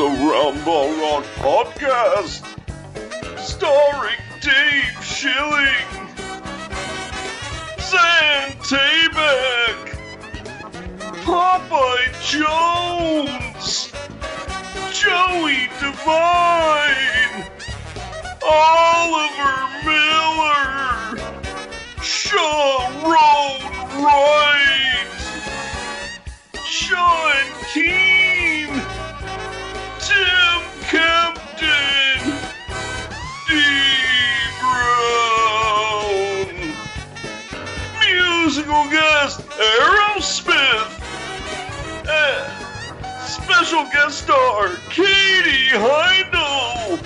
The Roundball Rock Podcast, starring Dave Schilling, Zan Tabak, Popeye Jones, Joey Devine, Oliver Miller, Shawn Road Wright, Sean Keane, Captain, Dee Brown, musical guest Aerosmith, and special guest star Katie Heindel.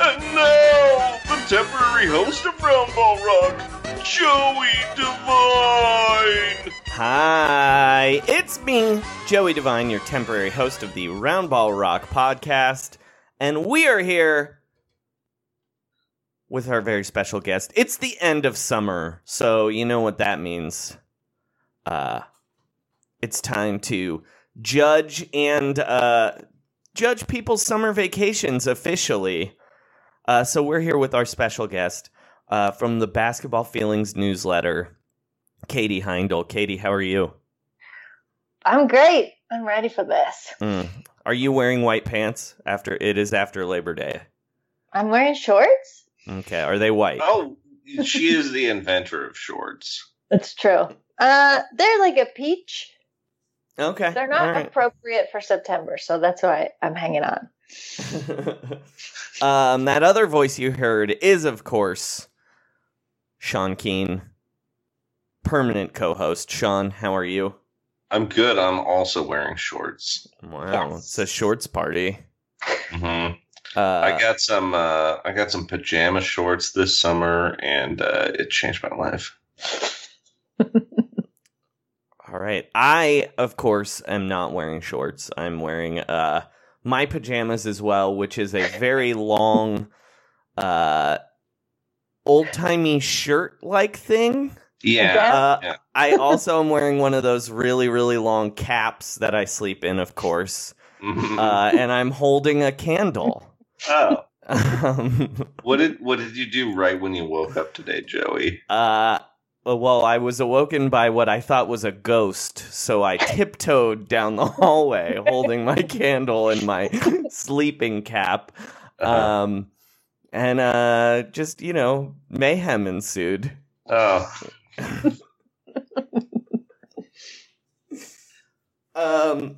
And now, the temporary host of Roundball Rock, Joey Devine. Hi, it's me, Joey Devine, your temporary host of the Roundball Rock podcast, and we are here with our very special guest. It's the end of summer, so you know what that means. Uh it's time to judge and uh judge people's summer vacations officially. Uh so we're here with our special guest uh from the Basketball Feelings newsletter. Katie Heindel. Katie, how are you? I'm great. I'm ready for this. Mm. Are you wearing white pants after it is after Labor Day? I'm wearing shorts. Okay, are they white? Oh, she is the inventor of shorts. That's true. Uh, they're like a peach. Okay. They're not all right. appropriate for September, so that's why I'm hanging on. um, that other voice you heard is, of course, Sean Keane, permanent co-host. Sean, how are you? I'm good. I'm also wearing shorts. Wow, it's a shorts party. hmm Uh, I got some. Uh, I got some pajama shorts this summer, and uh, it changed my life. All right. I, of course, am not wearing shorts. I'm wearing uh my pajamas as well, which is a very long uh old timey shirt like thing. Yeah. Uh, yeah. I also am wearing one of those really, really long caps that I sleep in, of course. Mhm. Uh, and I'm holding a candle. oh, Um, what did what did you do right when you woke up today, Joey? uh, well, I was awoken by what I thought was a ghost, so I tiptoed down the hallway holding my candle and my sleeping cap. Uh-huh. Um, and uh, just, you know, mayhem ensued. Oh, Um,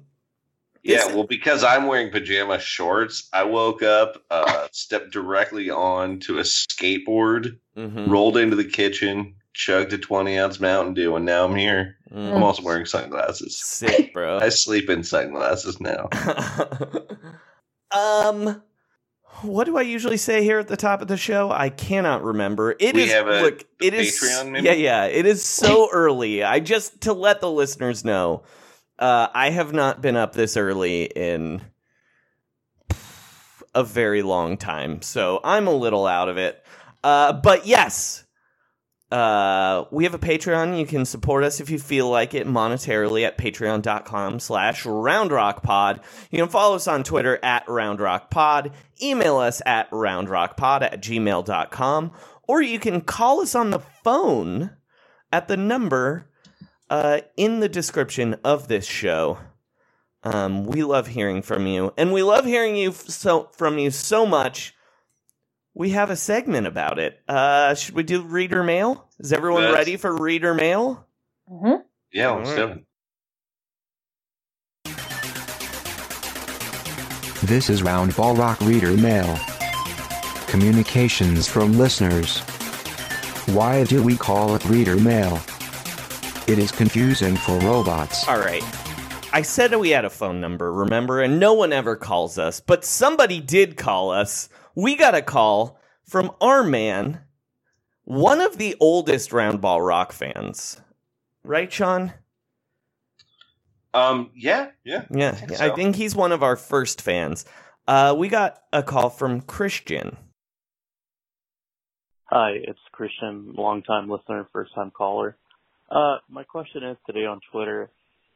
yeah. Well, because I'm wearing pajama shorts, I woke up, uh, stepped directly on to a skateboard, mhm. rolled into the kitchen, chugged a 20 ounce Mountain Dew, and now I'm here. Mm. I'm also wearing sunglasses. Sick, bro. I sleep in sunglasses now. um, what do I usually say here at the top of the show? I cannot remember. It We is a look. It is Patreon, maybe? yeah, yeah. It is so early. I just to let the listeners know, uh, I have not been up this early in a very long time, so I'm a little out of it. Uh, but yes, uh, we have a Patreon. You can support us if you feel like it monetarily at patreon.com slash roundrockpod. You can follow us on Twitter at roundrockpod, email us at roundrockpod at gmail.com, or you can call us on the phone at the number uh, in the description of this show. Um, we love hearing from you, and we love hearing you f- so from you so much. We have a segment about it. Uh, should we do reader mail? Is everyone Yes. ready for reader mail? Mm-hmm. Yeah, let's do it. This is Roundball Rock Reader Mail. Communications from listeners. Why do we call it Reader Mail? It is confusing for robots. All right. I said we had a phone number, remember? And no one ever calls us, but somebody did call us. We got a call from our man, one of the oldest Roundball Rock fans. Right, Sean? Um, yeah, yeah. Yeah, think I think he's one of our first fans. Uh, we got a call from Christian. Hi, it's Christian, longtime listener, first time caller. Uh, my question is today on Twitter,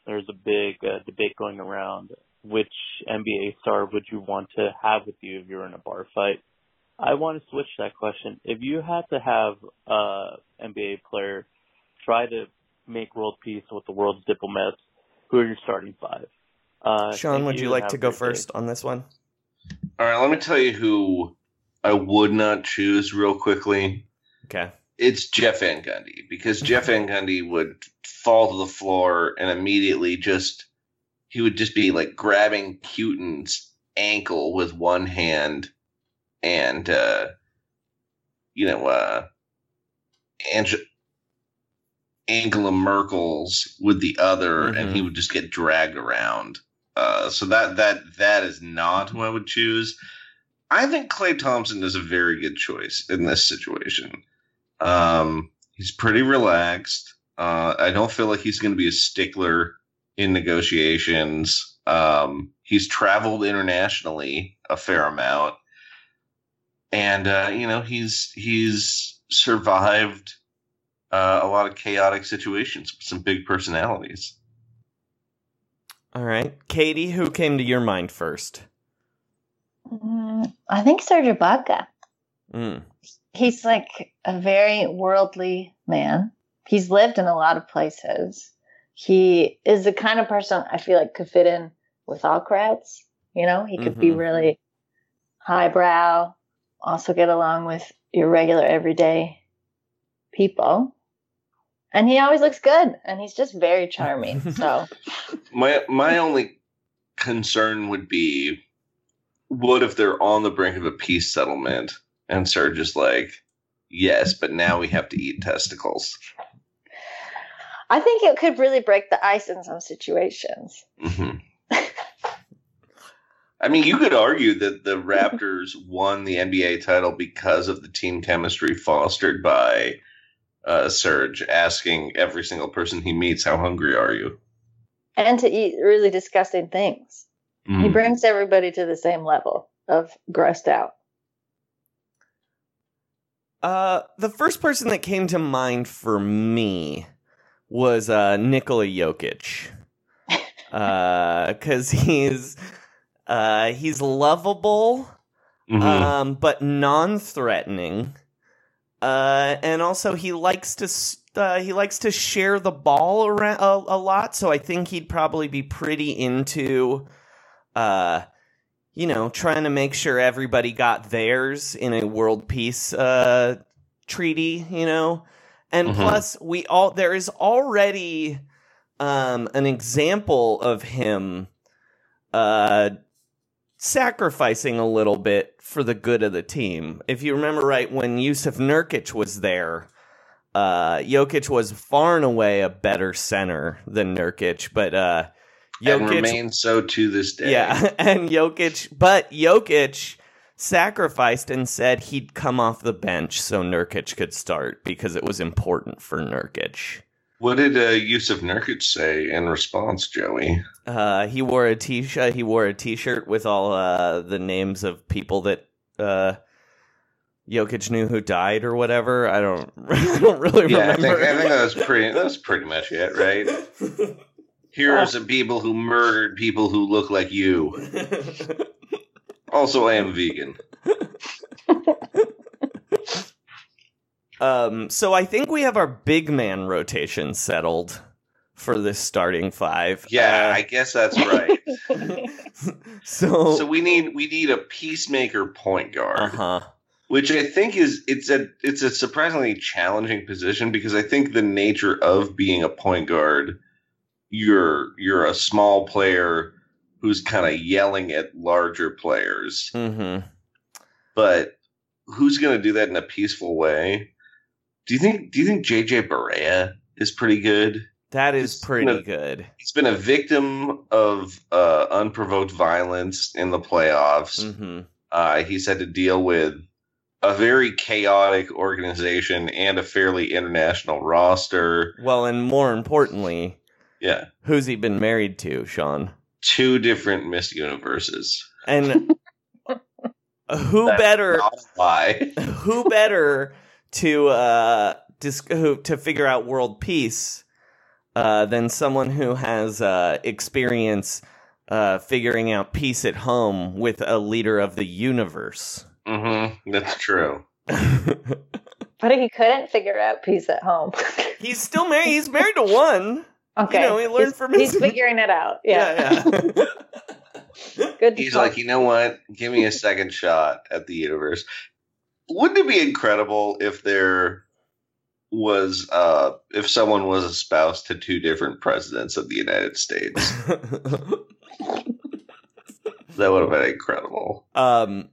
there's a big uh, debate going around. Which NBA star would you want to have with you if you're in a bar fight? I want to switch that question. If you had to have a NBA player try to make world peace with the world's diplomats, who are your starting five? Uh, Sean, would you and like to go great day. first on this one? All right, let me tell you who I would not choose real quickly. Okay. It's Jeff Van Gundy because Jeff Van Gundy would fall to the floor and immediately just he would just be like grabbing Putin's ankle with one hand and uh you know uh Ange- Angela Merkel's with the other and he would just get dragged around. Uh so that that that is not who I would choose. I think Klay Thompson is a very good choice in this situation. Um, he's pretty relaxed. Uh, I don't feel like he's going to be a stickler in negotiations. Um, he's traveled internationally a fair amount, and uh, you know he's he's survived uh, a lot of chaotic situations some big personalities. All right. Katie, who came to your mind first? Mm, I think Serge Ibaka. Mm. He's like a very worldly man. He's lived in a lot of places. He is the kind of person I feel like could fit in with all crowds. You know, he could be Mhm. really highbrow, also get along with your regular everyday people. And he always looks good and he's just very charming. So My my only concern would be, what if they're on the brink of a peace settlement and Serge is like, yes, but now we have to eat testicles. I think it could really break the ice in some situations. hmm I mean, you could argue that the Raptors won the NBA title because of the team chemistry fostered by uh, Serge asking every single person he meets, "How hungry are you?" And to eat really disgusting things. He Mhm. brings everybody to the same level of grossed out. Uh, the first person that came to mind for me was uh, Nikola Jokic, because he's uh, he's lovable, Mhm. um, but non-threatening, uh, and also he likes to uh, he likes to share the ball around a, a lot. So I think he'd probably be pretty into, uh, you know, trying to make sure everybody got theirs in a world peace uh, treaty. You know, and Mhm. plus we all there is already um, an example of him uh, sacrificing a little bit for the good of the team. If you remember right, when Jusuf Nurkic was there, Uh, Jokic was far and away a better center than Nurkic, but uh, and Jokic remains so to this day. yeah, and Jokic, but Jokic sacrificed and said he'd come off the bench so Nurkic could start because it was important for Nurkic. What did uh, Jusuf Nurkic say in response, Joey? Uh, he wore a t-shirt. He wore a t-shirt with all uh, the names of people that uh, Jokic knew who died or whatever. I don't. I don't really Yeah, I remember. think, I think that was pretty. That was pretty much it, right? Heroes of people who murdered people who look like you. Also, I am vegan. Um, so I think we have our big man rotation settled for this starting five. Yeah, Uh, I guess that's right. so so we need we need a peacemaker point guard. uh huh. which I think is it's a it's a surprisingly challenging position because I think the nature of being a point guard, you're you're a small player who's kind of yelling at larger players, Mm-hmm. but who's going to do that in a peaceful way? Do you think do you think JJ Barea is pretty good? That is Just pretty gonna- good. He's been a victim of uh, unprovoked violence in the playoffs. Mm-hmm. Uh, he's had to deal with a very chaotic organization and a fairly international roster. Well, and more importantly, Yeah, who's he been married to, Sean? two different Miss Universes. And who That's better? A who better to uh dis- who, to figure out world peace uh than someone who has uh experience uh figuring out peace at home with a leader of the universe Mm-hmm. That's true. But he couldn't figure out peace at home. he's still married he's married to one okay. you know he learned he's, from his He's figuring it out. Yeah. yeah, yeah. Good. He's talk. like, you know what? Give me a second shot at the universe. Wouldn't it be incredible if there was uh if someone was a spouse to two different presidents of the United States? that would have been incredible. um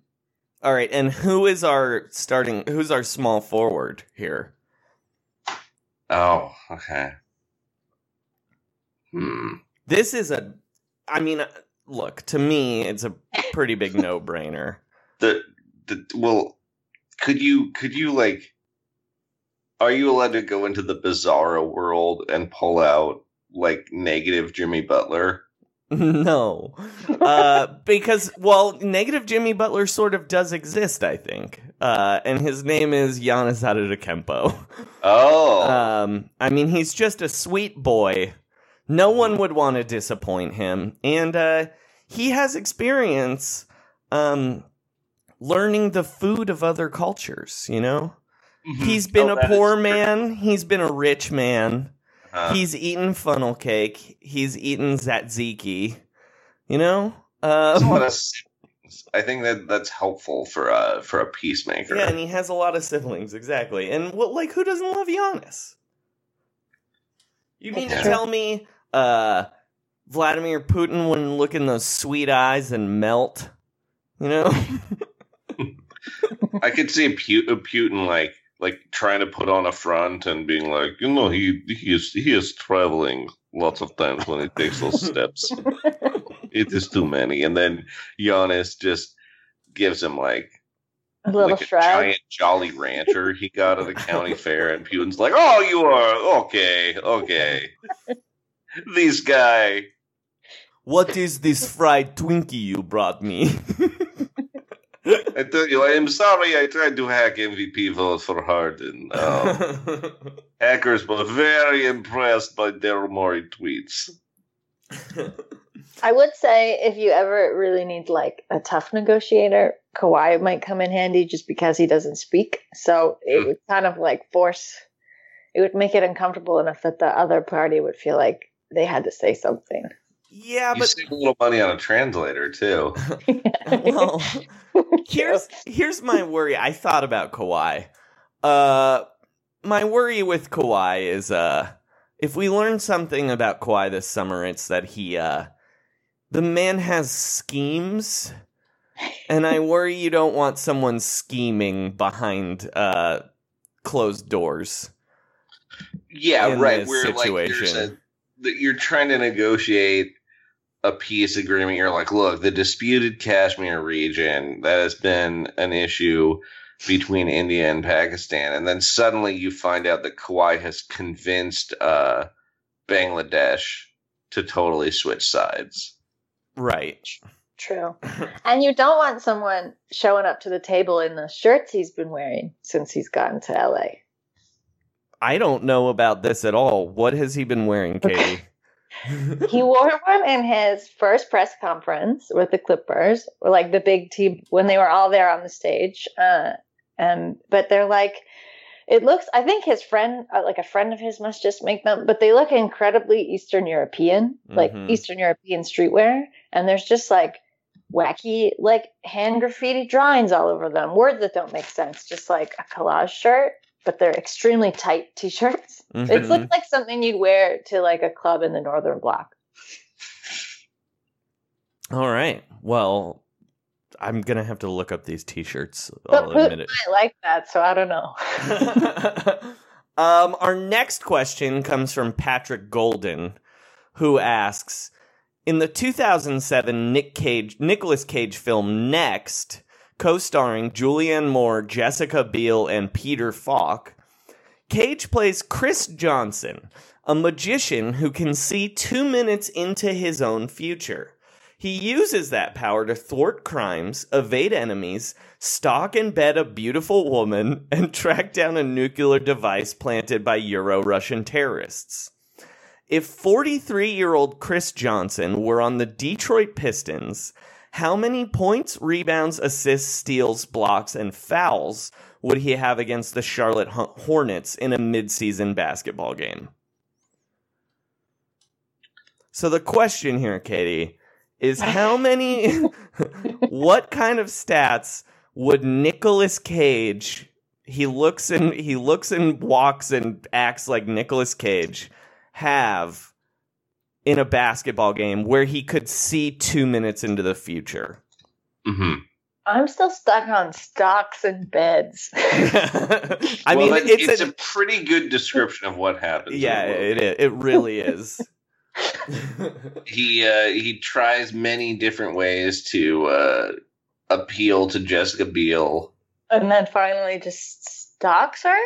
all right and who is our starting who's our small forward here Oh, okay. Hmm. This is a, I mean, uh, look, to me, it's a pretty big no brainer. The the well, could you could you like? Are you allowed to go into the bizarro world and pull out like negative Jimmy Butler? no. Uh, because, well, negative Jimmy Butler sort of does exist, I think. Uh, and his name is Giannis Antetokounmpo. Oh, Um, I mean, he's just a sweet boy. No one would want to disappoint him, and uh, he has experience um, learning the food of other cultures. You know, he's been Oh, a poor man. He's been a rich man. Uh, He's eaten funnel cake. He's eaten tzatziki. You know, um, a lot of siblings. I think that that's helpful for a for a peacemaker. yeah, and he has a lot of siblings. Exactly, and well, like who doesn't love Giannis? You mean to tell me uh, Vladimir Putin wouldn't look in those sweet eyes and melt? You know? I could see Putin like like trying to put on a front and being like, you know, he he is he is traveling lots of times when he takes those steps. it is too many, and then Giannis just gives him like a little like a giant Jolly Rancher he got at the county fair, and Putin's like, "Oh, you are okay, okay." this guy, what is this fried Twinkie you brought me? I tell you, I am sorry. I tried to hack MVP votes for Harden. Um, hackers were very impressed by Daryl Morey tweets. I would say if you ever really need like a tough negotiator, Kawhi might come in handy just because he doesn't speak. So it would kind of like force, it would make it uncomfortable enough that the other party would feel like they had to say something. yeah, You but save a little money on a translator too. well, here's here's my worry. I thought about Kawhi. Uh, my worry with Kawhi is uh, if we learn something about Kawhi this summer, it's that he uh, the man has schemes, and I worry you don't want someone scheming behind uh closed doors. Yeah, right. Where like there's situation. a, you're trying to negotiate a peace agreement. You're like, look, the disputed Kashmir region that has been an issue between India and Pakistan, and then suddenly you find out that Kawhi has convinced uh, Bangladesh to totally switch sides. Right. True. and you don't want someone showing up to the table in the shirts he's been wearing since he's gotten to LA. I don't know about this at all. What has he been wearing, Katie? He wore one in his first press conference with the Clippers, or like the big team when they were all there on the stage. Uh, and but they're like, it looks. I think his friend, uh, like a friend of his, must just make them. But they look incredibly Eastern European, like Mhm. Eastern European streetwear. And there's just like wacky, like hand graffiti drawings all over them, words that don't make sense, just like a collage shirt. But they're extremely tight t-shirts. It Mhm. looks like something you'd wear to like a club in the Northern block. All right. Well, I'm gonna have to look up these T-shirts. But I'll Putin admit it. might like that, so I don't know. Um, our next question comes from Patrick Golden, who asks: In the 2007 Nick Cage, Nicolas Cage film Next, co-starring Julianne Moore, Jessica Biel, and Peter Falk, Cage plays Chris Johnson, a magician who can see two minutes into his own future. He uses that power to thwart crimes, evade enemies, stalk and bed a beautiful woman, and track down a nuclear device planted by Euro Russian terrorists. If 43 year old Chris Johnson were on the Detroit Pistons, how many points, rebounds, assists, steals, blocks, and fouls would he have against the Charlotte Hornets in a midseason basketball game? So the question here, Katie, is how many what kind of stats would Nicolas Cage he looks and he looks and walks and acts like Nicolas Cage have in a basketball game where he could see 2 minutes into the future? Mm-hmm. I'm still stuck on stocks and beds. I well, mean, it's, it's a, a, pretty good description of what happens. yeah, it is. It really is. he uh, he tries many different ways to uh, appeal to Jessica Biel. and then finally just stalks her?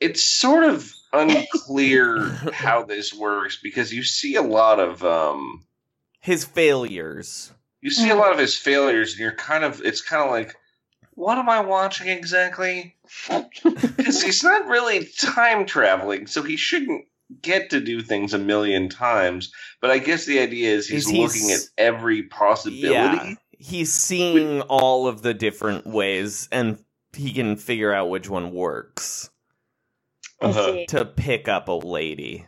It's sort of unclear how this works because you see a lot of um, His failures. you see a lot of his failures, and you're kind of it's kind of like, what am I watching exactly? Because he's not really time traveling, so he shouldn't get to do things a million times. But I guess the idea is he's, he's- looking at every possibility. Yeah, he's seeing all of the different ways, and he can figure out which one works Uh-huh. to pick up a lady.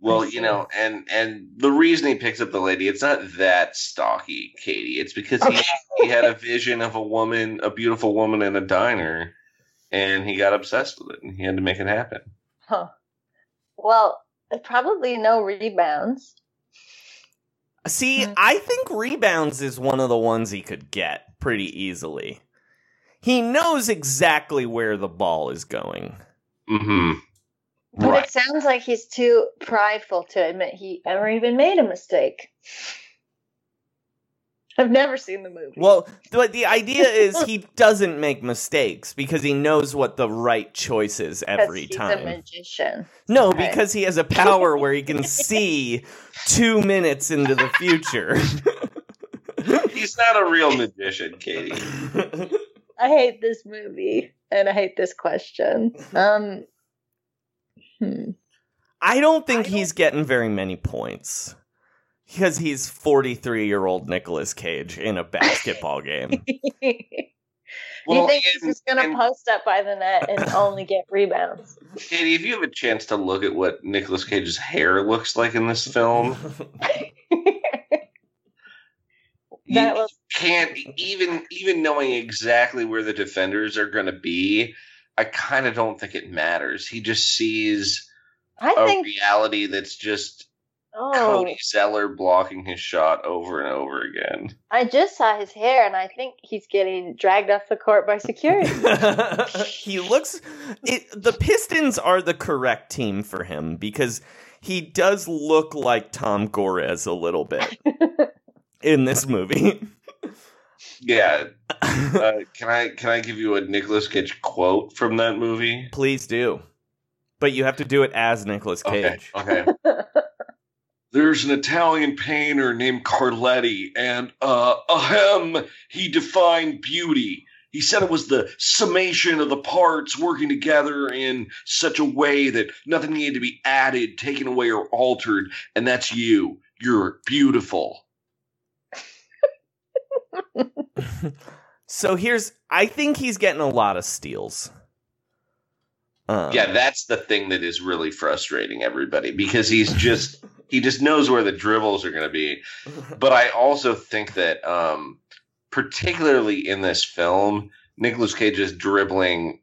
Well, you know, and and the reason he picks up the lady, it's not that stocky, Katie. It's because he he had a vision of a woman, a beautiful woman in a diner, and he got obsessed with it, and he had to make it happen. Huh. Well, probably no rebounds. See, I think rebounds is one of the ones he could get pretty easily. He knows exactly where the ball is going. Mm-hmm. But it sounds like he's too prideful to admit he ever even made a mistake. I've never seen the movie. Well, but the idea is he doesn't make mistakes because he knows what the right choice is every he's time. a magician. No, Right. because he has a power where he can see two minutes into the future. He's not a real magician, Katie. I hate this movie and I hate this question. Um, hmm. I don't think he's getting very many points because he's 43 year old Nicolas Cage in a basketball game. Well, you think he's and- just gonna post up by the net and only get rebounds? Katie, if you have a chance to look at what Nicolas Cage's hair looks like in this film, you That was can't even even knowing exactly where the defenders are going to be. I kind of don't think it matters. He just sees I a think reality that's just Oh, Cody Zeller blocking his shot over and over again. I just saw his hair, and I think he's getting dragged off the court by security. he looks it, the Pistons are the correct team for him because he does look like Tom Gores a little bit in this movie. Yeah. uh, can I can I give you a Nicolas Cage quote from that movie? Please do. But you have to do it as Nicolas Cage. Okay. There's an Italian painter named Carletti, and uh, ahem, he defined beauty. He said it was the summation of the parts working together in such a way that nothing needed to be added, taken away, or altered. And that's you. You're beautiful. So here's I think he's getting a lot of steals. Um, yeah, that's the thing that is really frustrating everybody because he's just he just knows where the dribbles are going to be. But I also think that um particularly in this film, Nicolas Cage is dribbling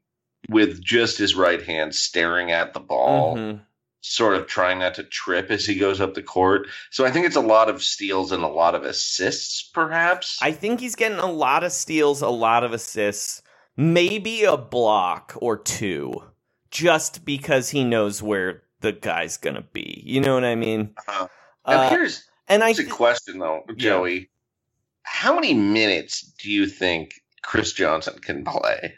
with just his right hand staring at the ball, mhm. Sort of trying not to trip as he goes up the court. So I think it's a lot of steals and a lot of assists perhaps. I think he's getting a lot of steals, a lot of assists, maybe a block or two, just because he knows where the guy's gonna be. You know what I mean? Uh-huh. Now, Uh, here's and I here's a question though, Joey. How many minutes do you think Chris Johnson can play?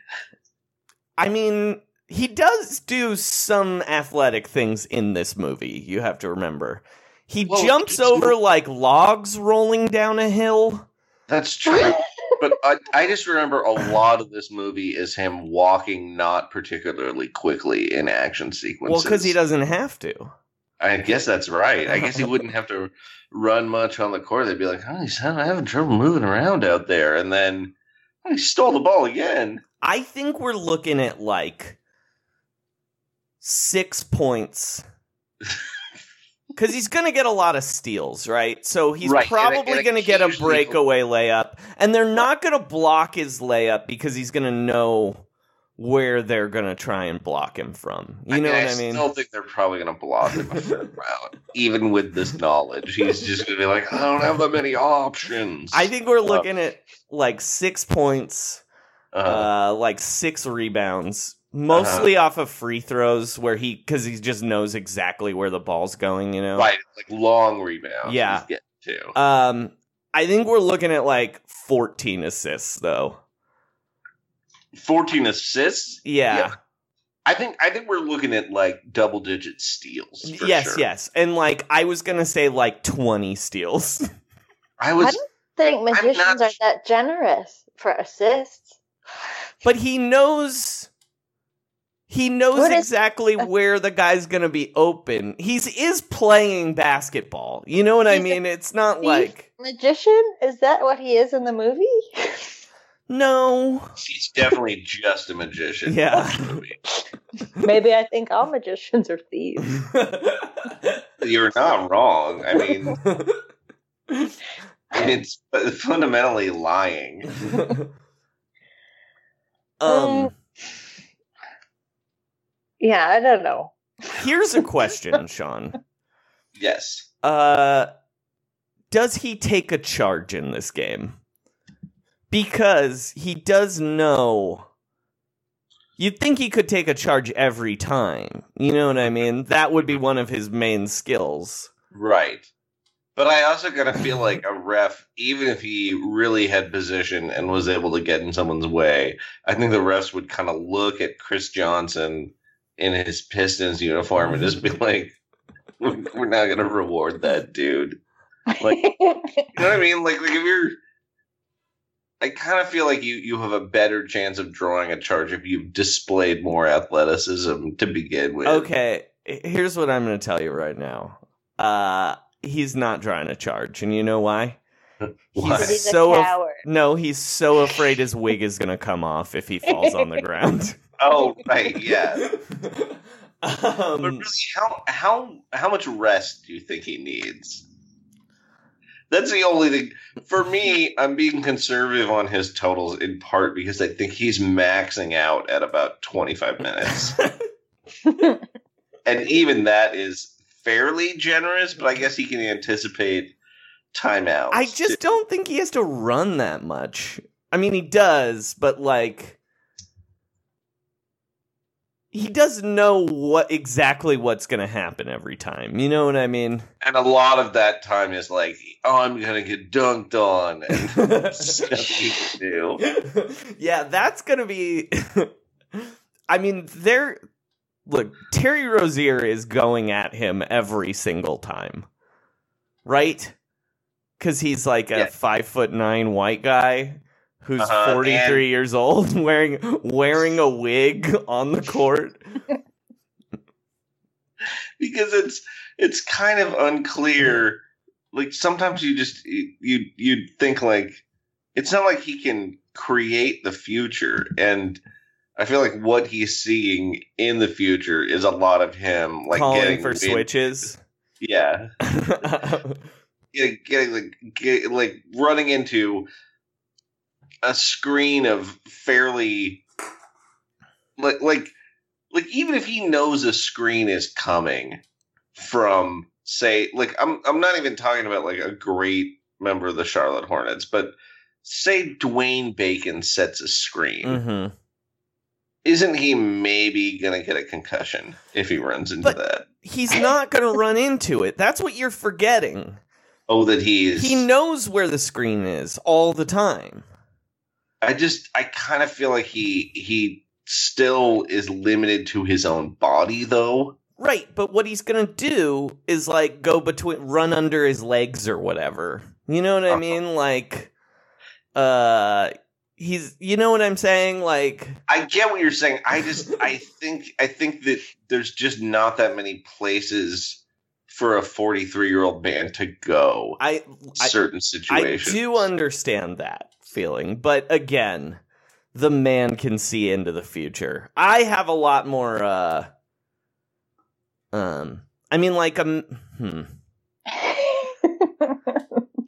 I mean, he does do some athletic things in this movie. You have to remember. He Well, jumps it's- over like logs rolling down a hill. That's true. but I, I just remember a lot of this movie is him walking not particularly quickly in action sequences. Well, because he doesn't have to. I guess that's right. I guess he wouldn't have to run much on the court. They'd be like, "Oh, he's having trouble moving around out there," and then oh, he stole the ball again. I think we're looking at like six points. Because he's going to get a lot of steals, right? So he's Right, probably going to get a breakaway layup. And they're not going to block his layup because he's going to know where they're going to try and block him from. You know I what I mean? I still think they're probably going to block him a amount, even with this knowledge. He's just going to be like, "I don't have that many options." I think we're looking at like six points, Uh-huh. uh, like six rebounds, mostly off of free throws where he because he just knows exactly where the ball's going. You know, right, like long rebounds. Yeah. getting to. Um, I think we're looking at like 14 assists though. 14 assists. Yeah. I think I think we're looking at like double digit steals. for yes, sure. yes. And like I was gonna say like 20 steals. I I was don't think magicians not- are that generous for assists. but he knows he knows What is- exactly where the guy's gonna be open. He's is playing basketball. You know what I He's a mean? It's not thief? like Magician? Is that what he is in the movie? no. he's definitely just a magician. Yeah. Maybe I think all magicians are thieves. You're not wrong. I mean, it's fundamentally lying. um Yeah, I don't know. here's a question, Sean. Yes. Uh, does he take a charge in this game? Because he does know. You'd think he could take a charge every time. You know what I mean? That would be one of his main skills. Right. But I also gotta feel like a ref, even if he really had position and was able to get in someone's way, I think the refs would kind of look at Chris Johnson in his Pistons uniform and just be like, "We're we're not gonna reward that dude." Like, you know what I mean? Like, like if you're, I kind of feel like you you have a better chance of drawing a charge if you've displayed more athleticism to begin with. Okay, here's what I'm going to tell you right now. Uh, he's not drawing a charge, and you know why? Why? He's so af- no, he's so afraid his wig is going to come off if he falls on the ground. Oh, right, yeah. But um, really, how how how much rest do you think he needs? That's the only thing. For me, I'm being conservative on his totals in part because I think he's maxing out at about 25 minutes. and even that is fairly generous, but I guess he can anticipate timeouts. I just don't think he has to run that much. I mean, he does, but like he doesn't know what exactly what's going to happen every time. You know what I mean? And a lot of that time is like, oh, I'm gonna get dunked on, and can do. yeah, that's going to be I mean, there look, Terry Rozier is going at him every single time. Right? Cuz he's like a Yeah. 5 foot 9 white guy who's Uh-huh, 43 and- years old wearing wearing a wig on the court. because it's it's kind of unclear. Like sometimes you just you you think like it's not like he can create the future, and I feel like what he's seeing in the future is a lot of him like calling getting for in- switches. Yeah, getting, getting like get, like running into a screen of fairly like like like even if he knows a screen is coming from say like I'm I'm not even talking about like a great member of the Charlotte Hornets, but say Dwayne Bacon sets a screen. Mhm. Isn't he maybe gonna get a concussion if he runs into But- that? He's not going to run into it. That's what you're forgetting. Oh, that he is. He knows where the screen is all the time. I just I kind of feel like he he still is limited to his own body though. Right, but what he's gonna do is like go between, run under his legs or whatever. You know what I mean? Like, uh, he's, you know what I'm saying? Like, I get what you're saying. I just I think I think that there's just not that many places for a 43 year old man to go. I, I certain I situations. do understand that feeling, but again, the man can see into the future. I have a lot more. uh Um, I mean, like, um, hmm.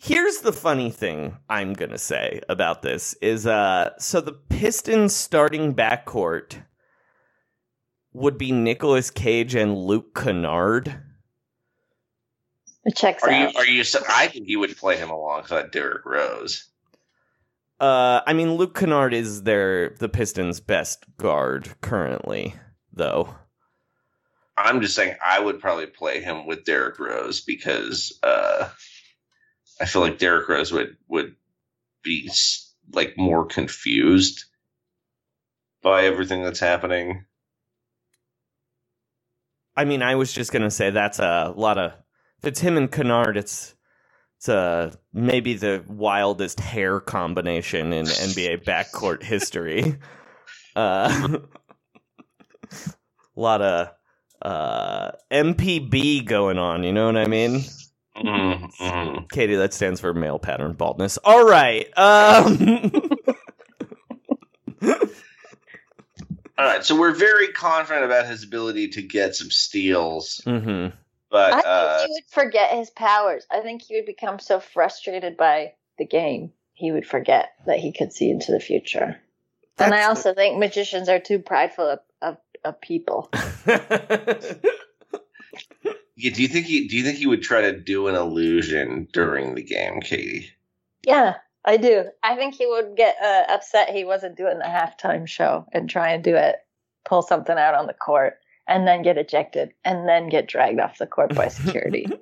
Here's the funny thing I'm gonna say about this is uh so the Pistons starting backcourt would be Nicolas Cage and Luke Kennard. It checks Are you are you? I think you would play him alongside Derrick Rose. Uh I mean Luke Kennard is their the Pistons best guard currently, though. I'm just saying I would probably play him with Derrick Rose because uh, I feel like Derrick Rose would would be like more confused by everything that's happening. I mean I was just gonna say that's a lot of if it's him and Kennard, it's it's uh, maybe the wildest hair combination in NBA backcourt history. Uh, a lot of uh, MPB going on. You know what I mean? Mm-hmm. Katie, that stands for male pattern baldness. All right. Um, All right, so we're very confident about his ability to get some steals, mhm. But I uh, think he would forget his powers. I think he would become so frustrated by the game, he would forget that he could see into the future. and I That's- also think magicians are too prideful of, of, of people. yeah, do you think he do you think he would try to do an illusion during the game, Katie? Yeah, I do. I think he would get uh, upset he wasn't doing the halftime show and try and do it, pull something out on the court, and then get ejected, and then get dragged off the court by security.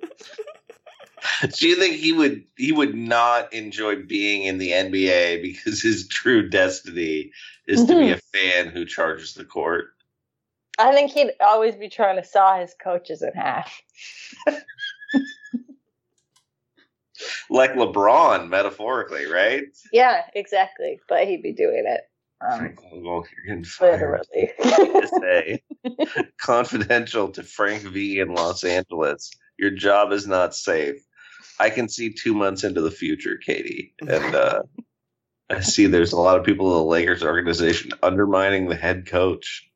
Do you think he would he would not enjoy being in the NBA because his true destiny is to be a mm-hmm. fan who charges the court? I think he'd always be trying to saw his coaches in half. Like LeBron, metaphorically, right? Yeah, exactly. But he'd be doing it. Um, Well, you're getting fired. literally. Say, confidential to Frank V in Los Angeles. Your job is not safe. I can see two months into the future, Katie, and uh, I see there's a lot of people in the Lakers organization undermining the head coach.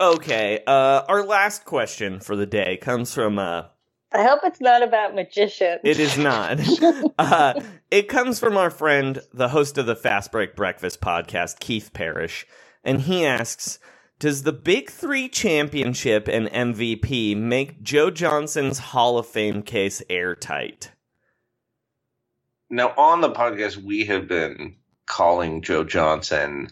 okay. Uh, our last question for the day comes from uh, I hope it's not about magicians. It is not. uh, it comes from our friend, the host of the Fast Break Breakfast podcast, Keith Parrish. And he asks Does the Big Three championship and MVP make Joe Johnson's Hall of Fame case airtight? Now, on the podcast, we have been calling Joe Johnson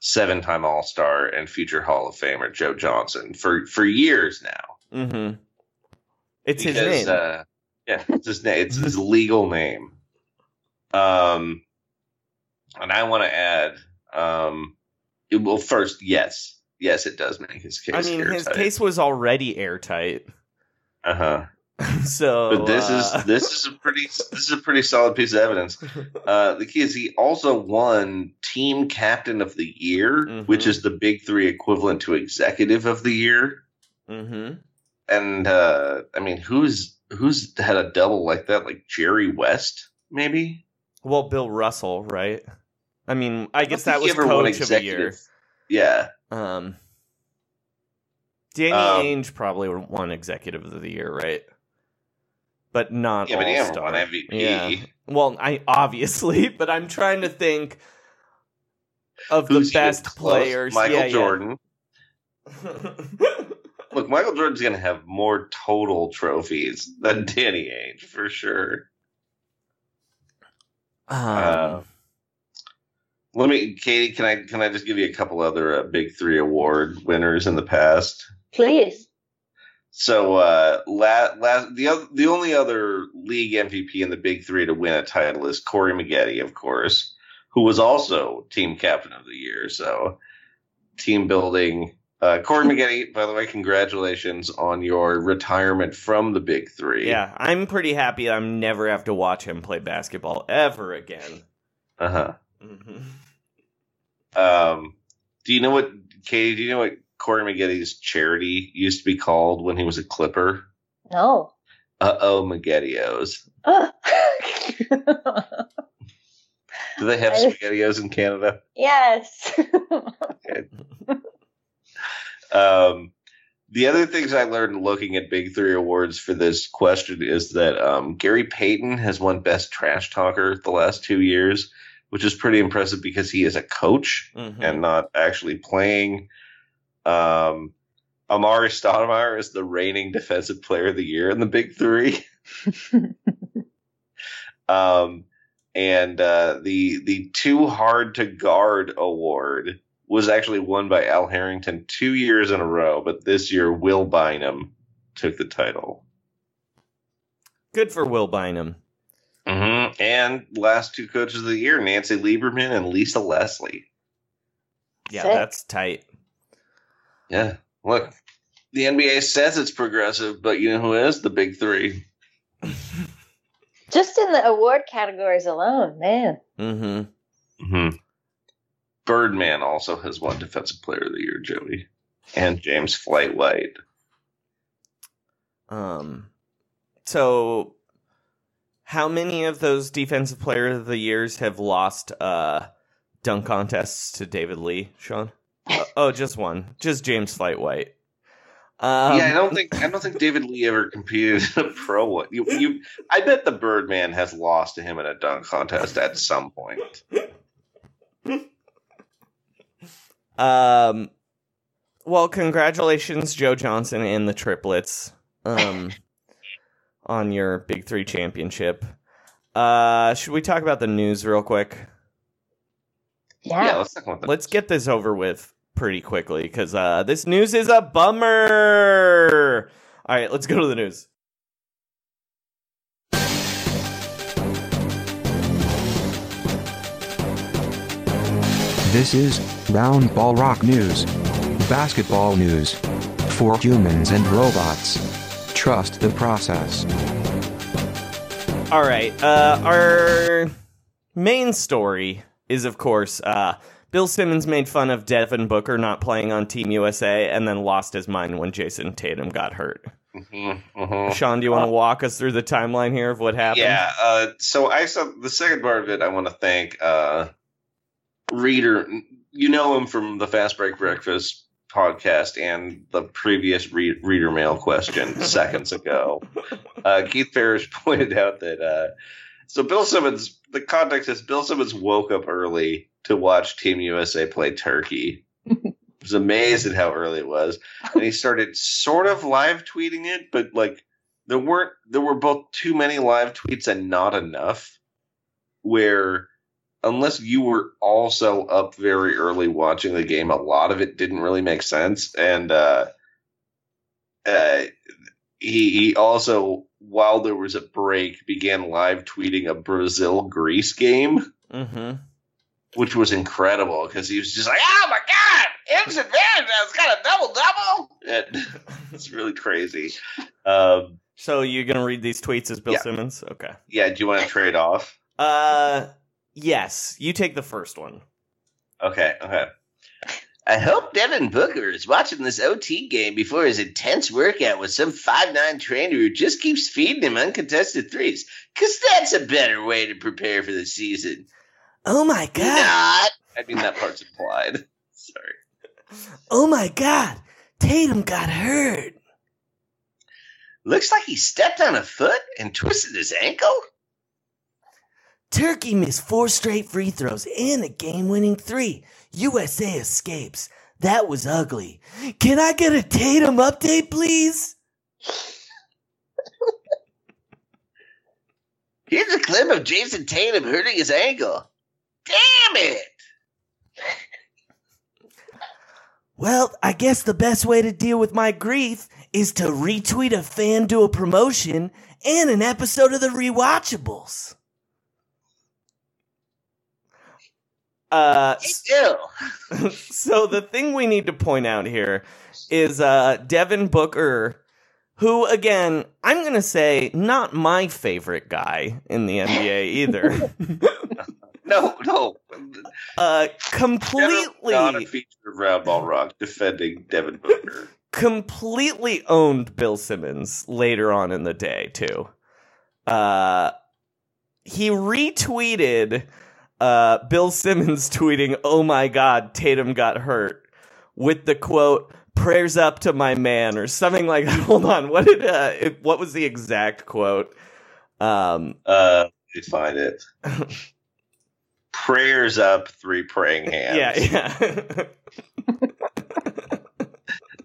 seven time All Star and future Hall of Famer Joe Johnson for, for years now. Mm-hmm. It's his name. Uh, yeah, it's his name. It's his legal name. Um, and I want to add, um, it, well, first, yes, yes, it does make his case. I mean, his case was already airtight. Uh huh. So, But this uh, is this is a pretty this is a pretty solid piece of evidence. Uh, the key is he also won team captain of the year, Mhm. which is the big three equivalent to executive of the year. hmm And uh, I mean, who's who's had a double like that? Like Jerry West, maybe. Well, Bill Russell, right? I mean, I guess don't that was he ever won coach of the year. Yeah, Um, Danny Um, Ainge probably won executive of the year, right? But not Yeah, but he never all-star. won MVP. Yeah. Well, I obviously, but I'm trying to think of Who's the best players. Michael Yeah, yeah. Jordan. Look, Michael Jordan's going to have more total trophies than Danny Ainge for sure. um, Uh, Let me, Katie. Can I can I just give you a couple other uh, big three award winners in the past? Please. So, uh, last, last the other, the only other league MVP in the big three to win a title is Corey Maggette, of course, who was also team captain of the year. So, team building. Uh, Corey Maggette, by the way, congratulations on your retirement from the big three. yeah, I'm pretty happy. I'm never have to watch him play basketball ever again. Uh huh. hmm Um, do you know what, Katie? Do you know what Corey Maggette's charity used to be called when he was a Clipper? No. Uh oh, Maggettios. Ugh. Do they have I- spaghettios in Canada? yes. Um, the other things I learned looking at Big Three awards for this question is that um, Gary Payton has won Best Trash Talker the last two years, which is pretty impressive because he is a coach Mhm. and not actually playing. Um, Amar'e Stoudemire is the reigning Defensive Player of the Year in the Big Three. um, and uh, the the Too Hard to Guard award was actually won by Al Harrington two years in a row, but this year Will Bynum took the title. Good for Will Bynum. Mm-hmm. And last two coaches of the year, Nancy Lieberman and Lisa Leslie. Yeah, Sick. that's tight. Yeah, look, the NBA says it's progressive, but you know who is the big three? Just in the award categories alone, man. Mm-hmm. Mm-hmm. Birdman also has won Defensive Player of the Year, Joey, and James Flight White. Um, so how many of those defensive player of the years have lost uh dunk contests to David Lee, Sean? Uh, oh, just one. Just James Flight White. Um, yeah, I don't think I don't think David Lee ever competed in a pro one. You, you, I bet the Birdman has lost to him in a dunk contest at some point. Um, well, congratulations, Joe Johnson and the triplets, um, on your Big Three championship. Uh, should we talk about the news real quick? Yeah. Yeah, let's talk about that. Let's get this over with pretty quickly because uh, this news is a bummer. All right, let's go to the news. This is Roundball Rock News. Basketball news. For humans and robots. Trust the process. All right, uh, our main story is, of course, uh, Bill Simmons made fun of Devin Booker not playing on Team USA and then lost his mind when Jayson Tatum got hurt. Mhm, mhm. Sean, do you want to walk us through the timeline here of what happened? Yeah. Uh, so I saw the second part of it. I want to thank uh, Reader. You know him from the Fast Break Breakfast podcast and the previous re- Reader Mail question seconds ago. Uh, Keith Parrish pointed out that uh, so Bill Simmons. The context is Bill Simmons woke up early to watch Team USA play Turkey He was amazed at how early it was, and he started sort of live tweeting it, but like there weren't there were both too many live tweets and not enough. Where unless you were also up very early watching the game, a lot of it didn't really make sense, and uh, uh, he he also while there was a break began live tweeting a Brazil Greece game Mm-hmm. which was incredible because he was just like, "Oh my god, advantage! It's got a double double." It's really crazy. Um, So you're gonna read these tweets as Bill Yeah. Simmons? Okay. yeah, do you want to trade off? Uh, yes. You take the first one. Okay, okay. I hope Devin Booker is watching this OT game before his intense workout with some 5'9 trainer who just keeps feeding him uncontested threes, because that's a better way to prepare for the season. Oh my god! Not. I mean, that part's implied. Sorry. Oh my god! Tatum got hurt. Looks like he stepped on a foot and twisted his ankle. Turkey missed four straight free throws and a game-winning three. USA escapes. That was ugly. Can I get a Tatum update, please? Here's a clip of Jayson Tatum hurting his ankle. Damn it! Well, I guess the best way to deal with my grief is to retweet a FanDuel promotion and an episode of the Rewatchables. Uh, Ew. so the thing we need to point out here is uh, Devin Booker, who again I'm gonna say not my favorite guy in the NBA either. No, no. uh, Not a completely, feature of Roundball Rock defending Devin Booker. completely owned Bill Simmons later on in the day too. Uh, he retweeted uh, Bill Simmons tweeting, "Oh my God, Tatum got hurt," with the quote. Prayers up to my man, or something like that. Hold on, what did uh, it, what was the exact quote? Um, Uh, let me find it. Prayers up, three praying hands. yeah, yeah.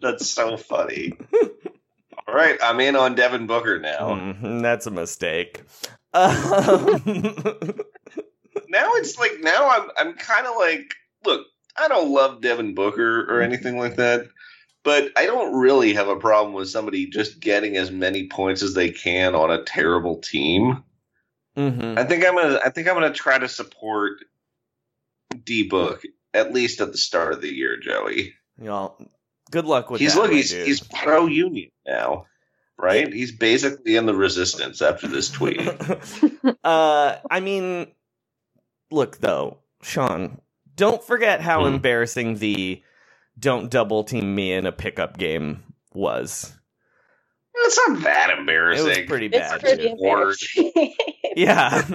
That's so funny. All right, I'm in on Devin Booker now. Mhm, that's a mistake. Um, Now it's like now I'm I'm kind of like, look, I don't love Devin Booker or anything like that, but I don't really have a problem with somebody just getting as many points as they can on a terrible team. mhm. I think I'm gonna I think I'm gonna try to support D Book at least at the start of the year, Joey. Well, good luck with he's that. look he's dude. he's pro union now, right? He's basically in the resistance after this tweet. uh, I mean, look though, Sean, don't forget how Hmm. embarrassing the "don't double team me" in a pickup game was. It's not that embarrassing. It was pretty bad. It's bad. pretty embarrassing. Yeah.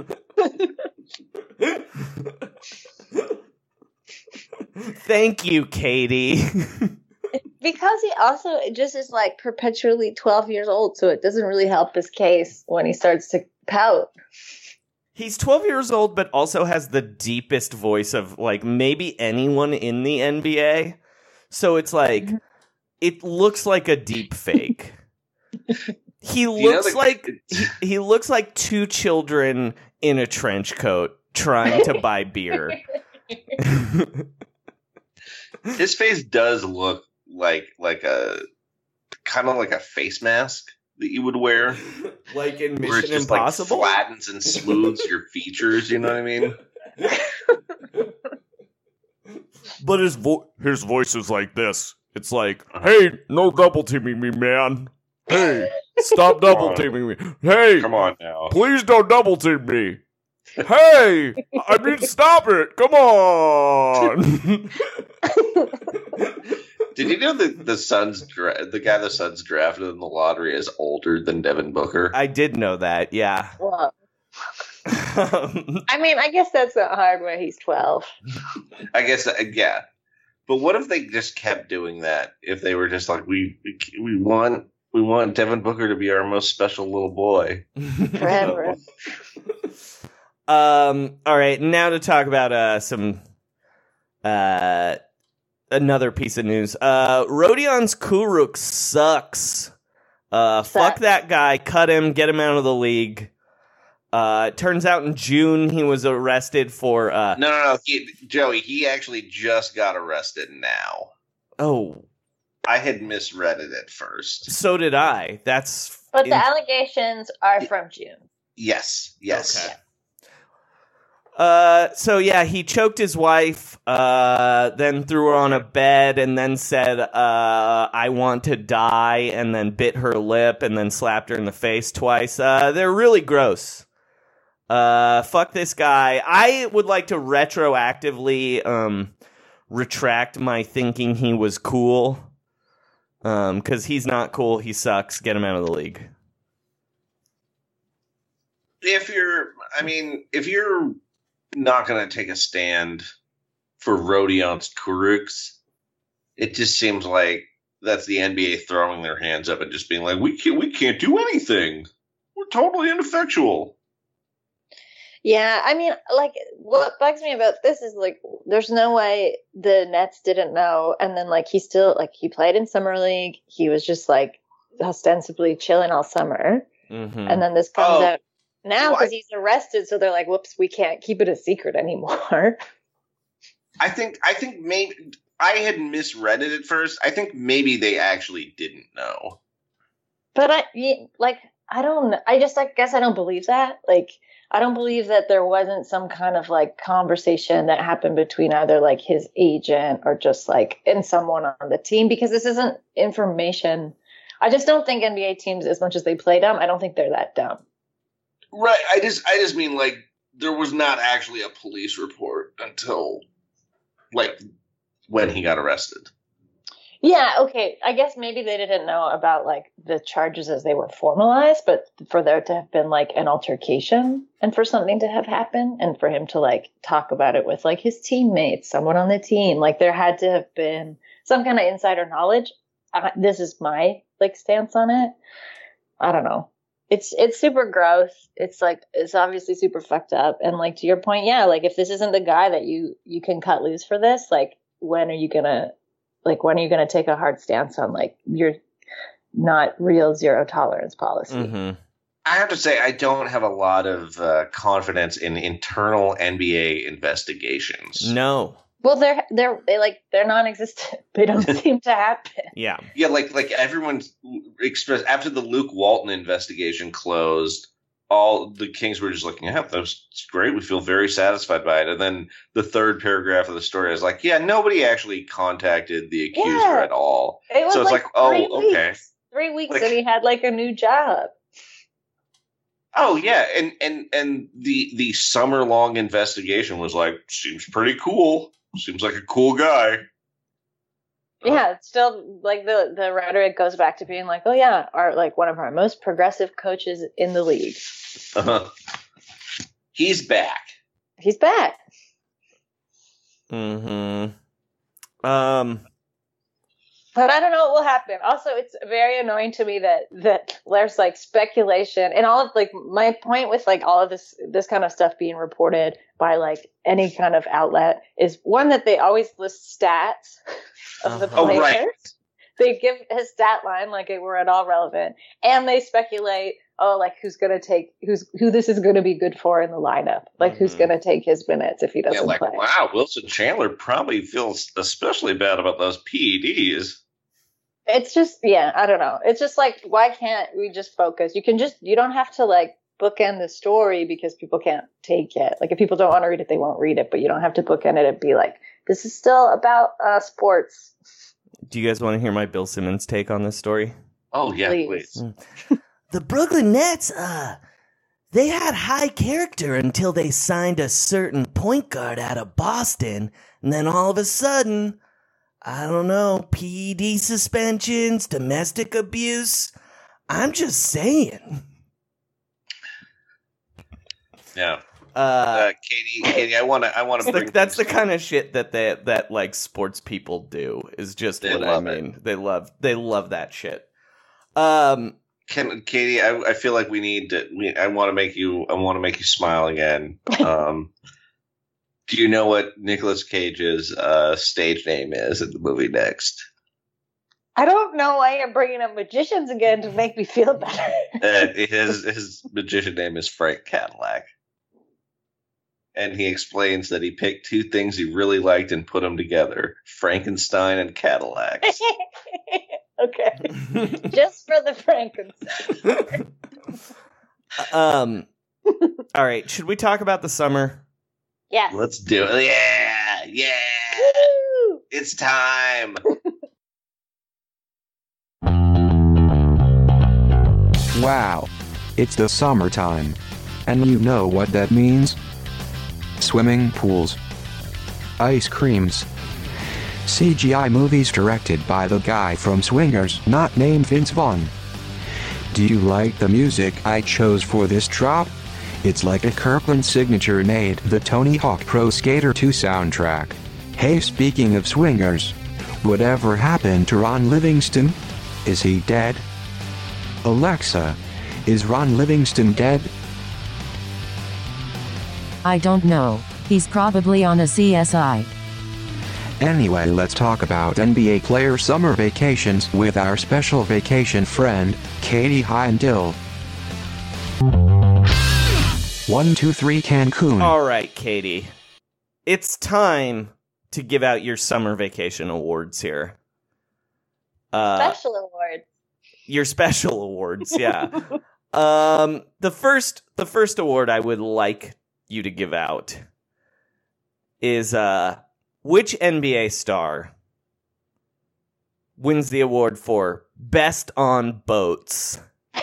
Thank you, Katie. because he also just is like perpetually 12 years old, so it doesn't really help his case when he starts to pout. He's 12 years old, but also has the deepest voice of like maybe anyone in the NBA. So it's like, mm-hmm. it looks like a deep fake. He You know looks like he, he looks like two children in a trench coat trying to buy beer. His face does look like like a kind of like a face mask that you would wear, like in where it's Mission just Impossible. like flattens and smooths your features. You know what I mean? But his vo- his voice is like this. It's like, hey, no double teaming me, man. Hey, stop double teaming me. Hey, Come on now. please don't double team me. Hey, I mean, stop it. Come on. Did you know the the Suns dra- the guy the Suns drafted in the lottery is older than Devin Booker? I did know that. Yeah. Well, I mean, I guess that's not hard when he's 12. I guess uh, yeah. But what if they just kept doing that? If they were just like we we, we want we want Devin Booker to be our most special little boy. Forever. Um. All right. Now to talk about uh some uh another piece of news. Uh, Rodions Kurucs sucks. Uh, fuck that guy. Cut him. Get him out of the league. Uh, it turns out in June he was arrested for. Uh, No, no, no. He, Joey, he actually just got arrested now. oh, I had misread it at first. so did I. That's. But in- the allegations are from June. Yes, yes. Okay. Uh, so yeah, he choked his wife, uh, then threw her on a bed, and then said, uh, "I want to die," and then bit her lip, and then slapped her in the face twice. Uh, they're really gross. Uh, fuck this guy. I would like to retroactively, um, retract my thinking he was cool. Um, cause he's not cool. He sucks. Get him out of the league. If you're, I mean, if you're not going to take a stand for Rodions Kurucs, it just seems like that's the NBA throwing their hands up and just being like, "We can't, we can't do anything. We're totally ineffectual." Yeah, I mean, like, what bugs me about this is like, there's no way the Nets didn't know, and then like he still like he played in summer league. He was just like ostensibly chilling all summer, Mm-hmm. and then this comes Oh. out now Well, because he's arrested. So they're like, "Whoops, we can't keep it a secret anymore." I think, I think maybe I had misread it at first. I think maybe they actually didn't know. But I like I don't I just I guess I don't believe that. Like I don't believe that there wasn't some kind of like conversation that happened between either like his agent or just like in someone on the team because this isn't information. I just don't think NBA teams as much as they play dumb, I don't think they're that dumb. Right. I just I just mean like there was not actually a police report until like when he got arrested. Yeah, okay. I guess maybe they didn't know about like the charges as they were formalized, but for there to have been like an altercation and for something to have happened and for him to like talk about it with like his teammates, someone on the team, like there had to have been some kind of insider knowledge. This is my like stance on it. I don't know. It's it's super gross. It's like it's obviously super fucked up. And like to your point, yeah, like if this isn't the guy that you you can cut loose for this, like when are you gonna like when are you going to take a hard stance on like your not real zero tolerance policy Mm-hmm. I have to say I don't have a lot of uh, confidence in internal NBA investigations. No. Well they're they're they like they're non-existent they don't seem to happen Yeah. Yeah, like like everyone's expressed after the Luke Walton investigation closed, all the Kings were just looking, yeah, that was great. We feel very satisfied by it. And then the third paragraph of the story is like, yeah, nobody actually contacted the accuser Yeah. at all. it was So it's like, like, oh, three okay. weeks, three weeks Like- and he had like a new job Oh yeah, and and and the the summer long investigation was like seems pretty cool. Seems like a cool guy. yeah it's still like the the rhetoric goes back to being like oh yeah our like one of our most progressive coaches in the league Uh-huh. He's back. he's back Mm-hmm. Um. But I don't know what will happen. Also, it's very annoying to me that that there's like speculation and all of like my point with like all of this this kind of stuff being reported by like any kind of outlet is one that they always list stats of the Oh, players. right. They give his stat line like it were at all relevant, and they speculate. Oh, like who's gonna take who's who this is gonna be good for in the lineup? Like who's Mhm. gonna take his minutes if he doesn't Yeah, like play? wow, Wilson Chandler probably feels especially bad about those PEDs. It's just yeah i don't know it's just like why can't we just focus you can just you don't have to like bookend the story because people can't take it like if people don't want to read it they won't read it but you don't have to bookend it and be like this is still about uh sports Do you guys want to hear my Bill Simmons take on this story? Oh yeah, Please. please. The Brooklyn Nets, uh, they had high character until they signed a certain point guard out of Boston, and then all of a sudden, I don't know, PED suspensions, domestic abuse. I'm just saying. Yeah. Uh, Uh, Katie, Katie, I want to, I want to That's bring. the, that's the kind of shit that they that like sports people do is just They what I it. mean. They love they love that shit. Um Can Katie? I, I feel like we need to. We, I want to make you. I want to make you smile again. Um, Do you know what Nicolas Cage's uh, stage name is in the movie next? I don't know why you're bringing up magicians again to make me feel better. Uh, his his magician name is Frank Cadillac, and he explains that he picked two things he really liked and put them together: Frankenstein and Cadillacs. okay. Just for the Frankenstein. Um. all right. Should we talk about the summer? Yes. Let's do it. Yeah, yeah. It's time. Wow. It's the summertime. And you know what that means? Swimming pools, ice creams, CGI movies directed by the guy from Swingers not named Vince Vaughn. Do you like the music I chose for this drop? It's like a Kirkland signature made the Tony Hawk Pro Skater 2 soundtrack. Hey, speaking of swingers, whatever happened to Ron Livingston? Is he dead? Alexa, is Ron Livingston dead? I don't know. He's probably on a CSI. Anyway, let's talk about NBA player summer vacations with our special vacation friend, Katie Heindl. 123 Cancun. All right, Katie. It's time to give out your summer vacation awards here. Uh, Special awards. your special awards, yeah. um, the first, the first award I would like you to give out is uh, which NBA star wins the award for best on boats?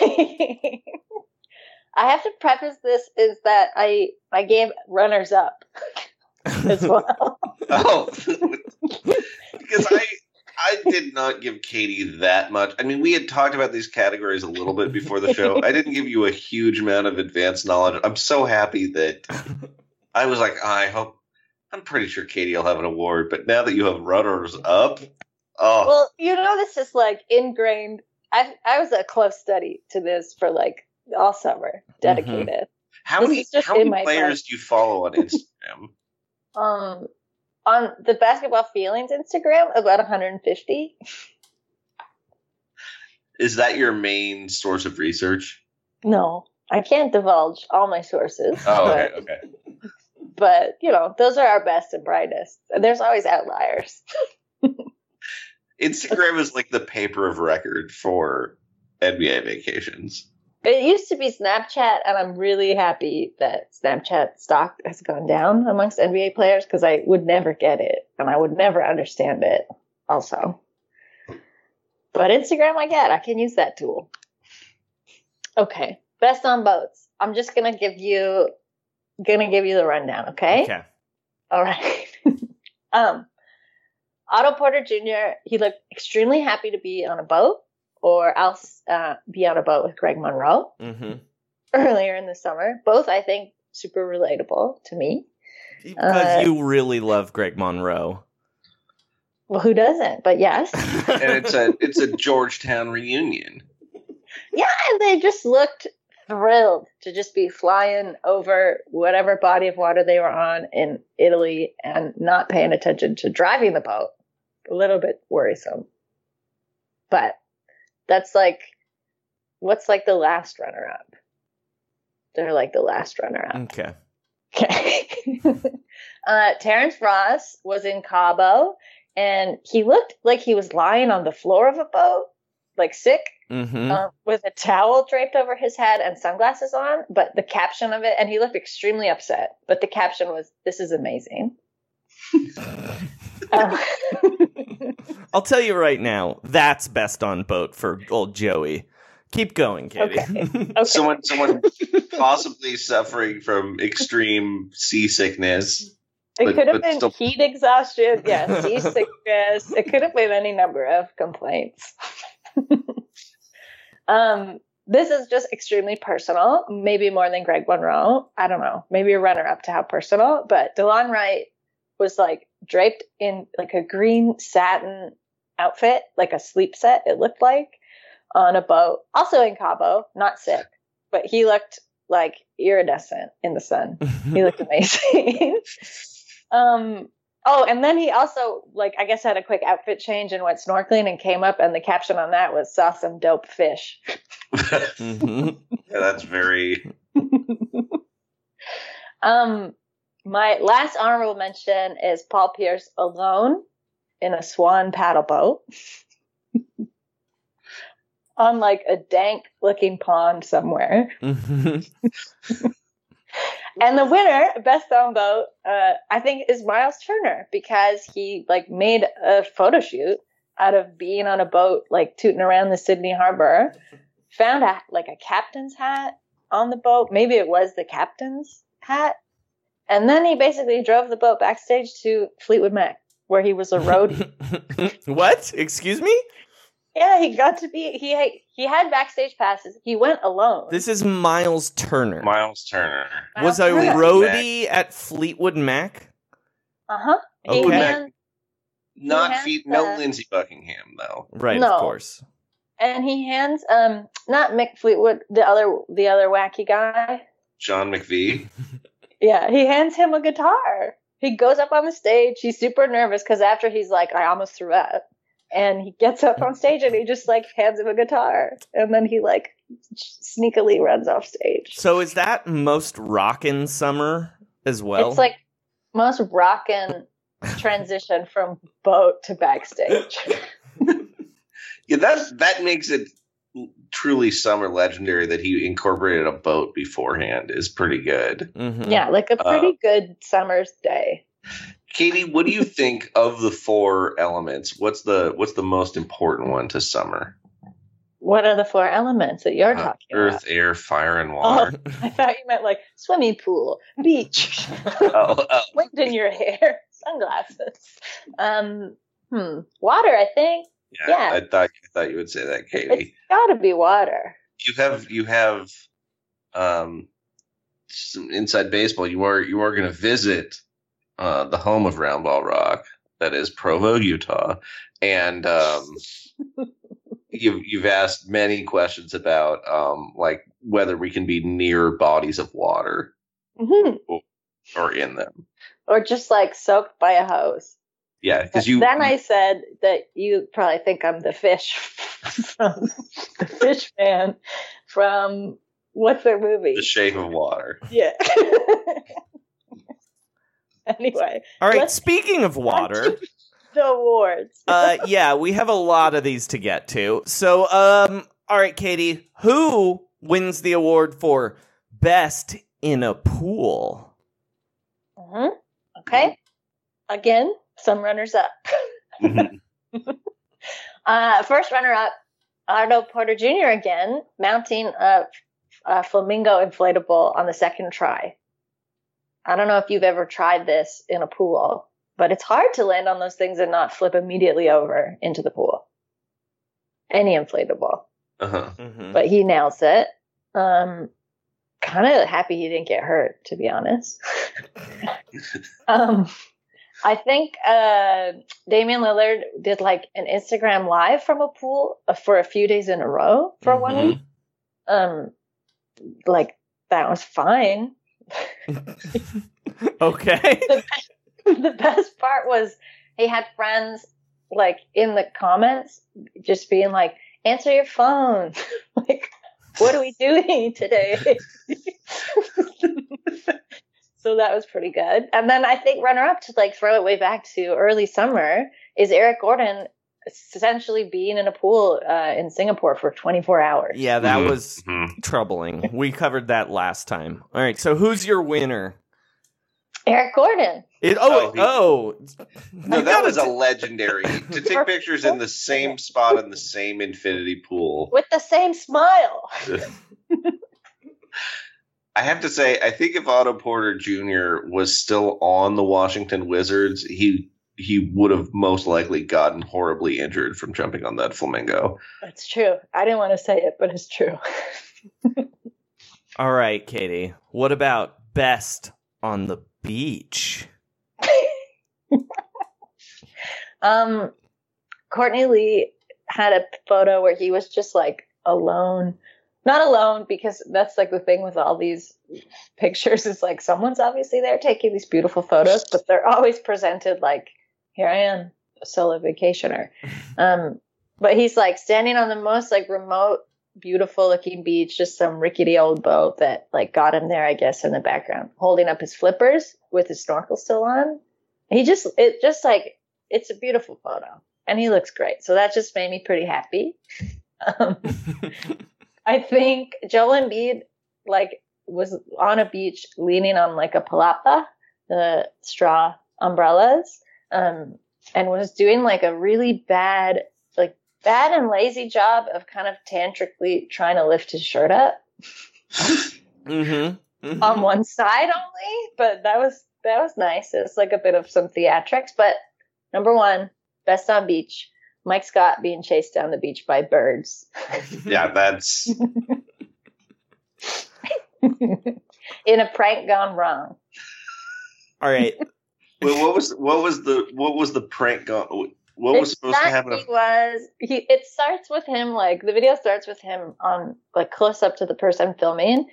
I have to preface this is that I I gave runners up as well. Oh, because I I did not give Katie that much. I mean, we had talked about these categories a little bit before the show. I didn't give you a huge amount of advanced knowledge. I'm so happy that I was like, I hope. I'm pretty sure Katie will have an award, but now that you have runners up, oh, Well, you know this is like ingrained. I I was a close study to this for like all summer, dedicated. how this many how many players do you follow on Instagram? Um, on the basketball feelings Instagram, about 150. Is that your main source of research? No, I can't divulge all my sources. Oh, but, okay, okay. but you know, those are our best and brightest. And there's always outliers. Instagram is like the paper of record for NBA vacations. It used to be Snapchat, and I'm really happy that Snapchat stock has gone down amongst NBA players because I would never get it and I would never understand it. Also, but Instagram, I get. I can use that tool. Okay, best on boats. I'm just gonna give you, gonna give you the rundown. Okay. Okay. All right. um, Otto Porter Jr. He looked extremely happy to be on a boat, or else uh, be on a boat with Greg Monroe Mm-hmm. earlier in the summer. Both, I think, super relatable to me. Because Uh, you really love Greg Monroe. Well, who doesn't? But yes, and it's a it's a Georgetown reunion. yeah, and they just looked thrilled to just be flying over whatever body of water they were on in Italy and not paying attention to driving the boat. A little bit worrisome, but that's like what's like the last runner up. They're like the last runner up. Okay. Okay. uh, Terrence Ross was in Cabo and he looked like he was lying on the floor of a boat, like sick, Mm-hmm. um, with a towel draped over his head and sunglasses on. But the caption of it, and he looked extremely upset, but the caption was, This is amazing. I'll tell you right now, that's best on boat for old Joey. Keep going, Katie. okay. Someone someone possibly suffering from extreme seasickness. It But- could have been still- heat exhaustion, yeah, seasickness. It could have been any number of complaints. um, this is just extremely personal, maybe more than Greg Monroe. I don't know, maybe a runner up to how personal. But DeLon Wright was like draped in like a green satin outfit, like a sleep set. It looked like on a boat, also in Cabo, not sick, but he looked like iridescent in the sun. He looked amazing. Um. Oh, and then he also like I guess had a quick outfit change and went snorkeling and came up, and the caption on that was "saw some dope fish." Mhm. Yeah, that's very. Um, my last honorable mention is Paul Pierce alone in a swan paddle boat on like a dank looking pond somewhere. And the winner, best on boat, uh, I think is Miles Turner because he like made a photo shoot out of being on a boat, like tooting around the Sydney Harbor. Found a like a captain's hat on the boat. Maybe it was the captain's hat. And then he basically drove the boat backstage to Fleetwood Mac, where he was a roadie. what? Excuse me? yeah, he got to be he he had backstage passes. He went alone. This is Miles Turner. Miles Turner. was a Miles Turner. roadie at Fleetwood Mac. Uh huh. He Okay. hand- Not has feet. No Lindsey Buckingham though. Right, No. of course. and he hands um not Mick Fleetwood, the other the other wacky guy. John McVie. Yeah, he hands him a guitar. He goes up on the stage. He's super nervous because after he's like, I almost threw up. And he gets up on stage and he just like hands him a guitar. And then he like sneakily runs off stage. So is that most rockin' summer as well? it's like most rockin' transition from boat to backstage. Yeah, that that makes it truly summer legendary that he incorporated a boat beforehand is pretty good. Mhm. yeah, like a Uh, pretty good summer's day. Katie, what do you think of the four elements? What's the what's the most important one to summer? What are the four elements that you're Uh, talking earth, about? air, fire, and Oh, water. I thought you meant like swimming pool, beach, Oh, oh. wind in your hair, sunglasses. Um, hmm, water. I think yeah, yeah. I thought I thought you would say that, Katie. it's got to be water. you have you have um some inside baseball. You are you are going to visit uh, the home of Roundball Rock, that is Provo, Utah, and um, you've you've asked many questions about um like whether we can be near bodies of water hmm or in them. Or just like soaked by a hose. Yeah, because you then I said that you probably think I'm the fish from the fish man from what's their movie? the shape of water. Yeah. anyway, All right, speaking of water, the awards. uh, yeah, we have a lot of these to get to. So, um, all right, Katie, who wins the award for best in a pool? Mhm. Okay. Again, some runners up. uh, first runner up, Otto Porter Jr. again, mounting a, a flamingo inflatable on the second try. I don't know if you've ever tried this in a pool, but it's hard to land on those things and not flip immediately over into the pool. Any inflatable. Uh-huh. Mhm. But he nails it. Um, kind of happy he didn't get hurt, to be honest. um, I think uh, Damian Lillard did like an Instagram live from a pool uh, for a few days in a row for one Mhm. week. Um, like that was fine. Okay. the best part was he had friends like in the comments just being like, answer your phone. like, what are we doing today? So that was pretty good. And then I think runner up to like throw it way back to early summer is Eric Gordon essentially being in a pool uh, in Singapore for 24 hours. Yeah, that Mhm. was Mhm. troubling. We covered that last time. All right, so who's your winner? Eric Gordon. It, oh, Oh, he- oh, No, that was a t- legendary to take pictures in the same spot in the same infinity pool. With the same smile. I have to say, I think if Otto Porter Jr. was still on the Washington Wizards, he he would have most likely gotten horribly injured from jumping on that flamingo. That's true. I didn't want to say it, but it's true. all right, Katie. What about best on the beach? Um, Courtney Lee had a photo where he was just like alone Not alone, because that's like the thing with all these pictures is like someone's obviously there taking these beautiful photos, but they're always presented like, here I am, a solo vacationer. Um, but he's like standing on the most like remote, beautiful looking beach, just some rickety old boat that like got him there, I guess, in the background, holding up his flippers with his snorkel still on. He just, it just like, it's a beautiful photo and he looks great. So that just made me pretty happy. Um, I think Joel Embiid like was on a beach leaning on like a palapa, the straw umbrellas, um, and was doing like a really bad, like bad and lazy job of kind of tantrically trying to lift his shirt up Mm-hmm. on one side only. But that was that was nice. It's like a bit of some theatrics. But number one, best on beach. Mike Scott being chased down the beach by birds. Yeah, that's in a prank gone wrong. All right. Wait, what was what was the what was the prank? gone? what was supposed to happen? He was he. It starts with him like the video starts with him on like close up to the person filming.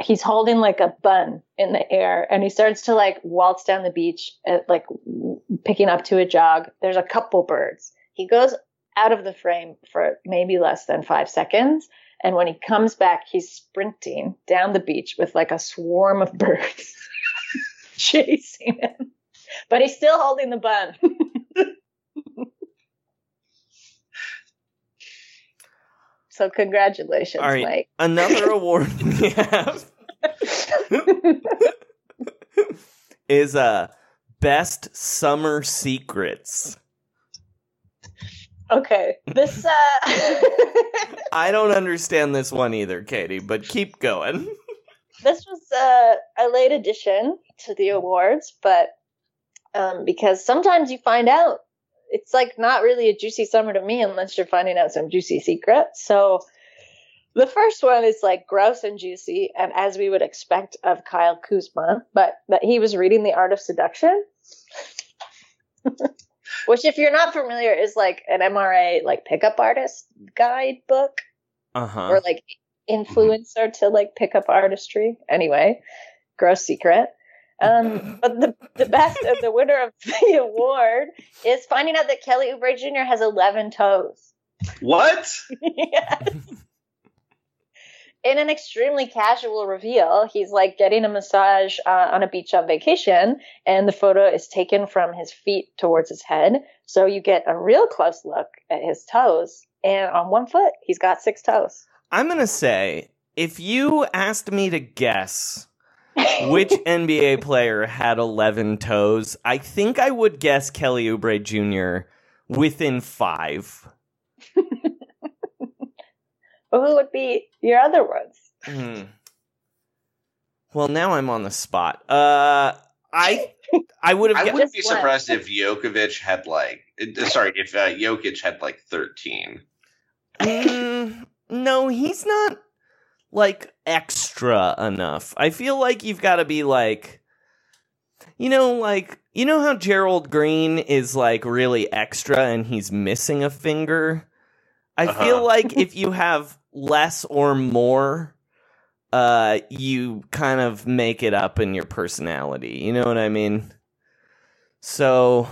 He's holding like a bun in the air, and he starts to like waltz down the beach, at, like picking up to a jog. There's a couple birds. He goes out of the frame for maybe less than five seconds, and when he comes back, he's sprinting down the beach with like a swarm of birds chasing him. But he's still holding the bun. So congratulations, All right. Mike. Another award we have is uh best summer secrets. Okay, this uh, I don't understand this one either, Katie, but keep going. this was uh, a late addition to the awards, but um, because sometimes you find out it's like not really a juicy summer to me unless you're finding out some juicy secrets. So the first one is like gross and juicy, and as we would expect of Kyle Kuzma, but that he was reading The Art of Seduction. Which, if you're not familiar, is like an MRA like pickup artist guidebook Uh-huh. or like influencer to like pick up artistry. Anyway, gross secret. Um, but the the best uh, the winner of the award is finding out that Kelly Oubre Jr. has eleven toes. What? yes. In an extremely casual reveal, he's like getting a massage uh, on a beach on vacation, and the photo is taken from his feet towards his head. So you get a real close look at his toes. And on one foot, he's got six toes. I'm going to say if you asked me to guess which NBA player had 11 toes, I think I would guess Kelly Oubre Jr. within 5. Well, who would be your other ones? Hmm. Well, now I'm on the spot. Uh I I would have I wouldn't be surprised if Jokovic had like, uh, sorry, if uh, Jokic had like thirteen. Mm, no, he's not like extra enough. I feel like you've got to be like, you know, like you know how Gerald Green is like really extra and he's missing a finger. I Uh-huh. feel like if you have less or more, uh, you kind of make it up in your personality. You know what I mean? So.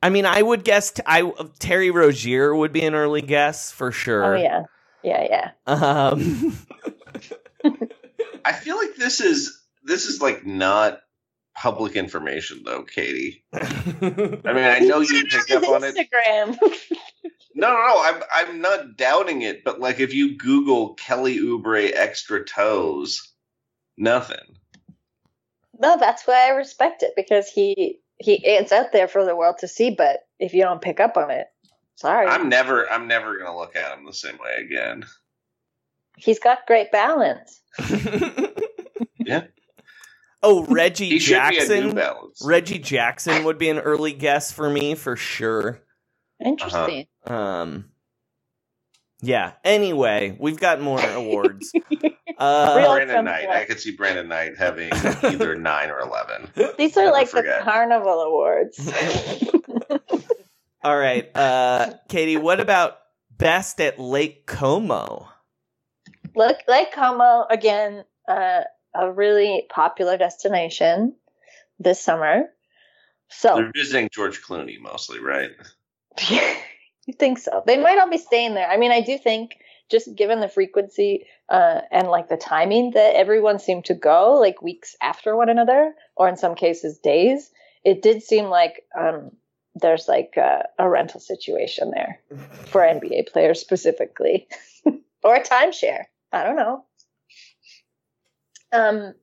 I mean, I would guess t- I Terry Rozier would be an early guess for sure. Oh yeah, yeah, yeah. Um, I feel like this is this is like not public information though, Katie. I mean, I know you picked up on it. Instagram. No, no, no. I'm I'm not doubting it, but like if you Google Kelly Oubre extra toes, nothing. no, that's why I respect it because he he it's out there for the world to see. But if you don't pick up on it, sorry. I'm never I'm never gonna look at him the same way again. He's got great balance. Yeah. oh, Reggie He should be a New Jackson. Reggie Jackson would be an early guess for me for sure. Interesting. Um, yeah. Anyway, we've got more awards. Uh, Real Brandon Trump Knight. I could see Brandon Knight having either nine or eleven. These are Never like forget. the carnival awards. all right, uh, Katie. What about best at Lake Como? Look, Lake Como again, uh, a really popular destination this summer. So They're visiting George Clooney mostly, right? you think so? They might all be staying there. I mean, I do think just given the frequency uh, and like the timing that everyone seemed to go, like weeks after one another, or in some cases days, it did seem like um, there's like a, a rental situation there for NBA players specifically, or a timeshare. I don't know. Um,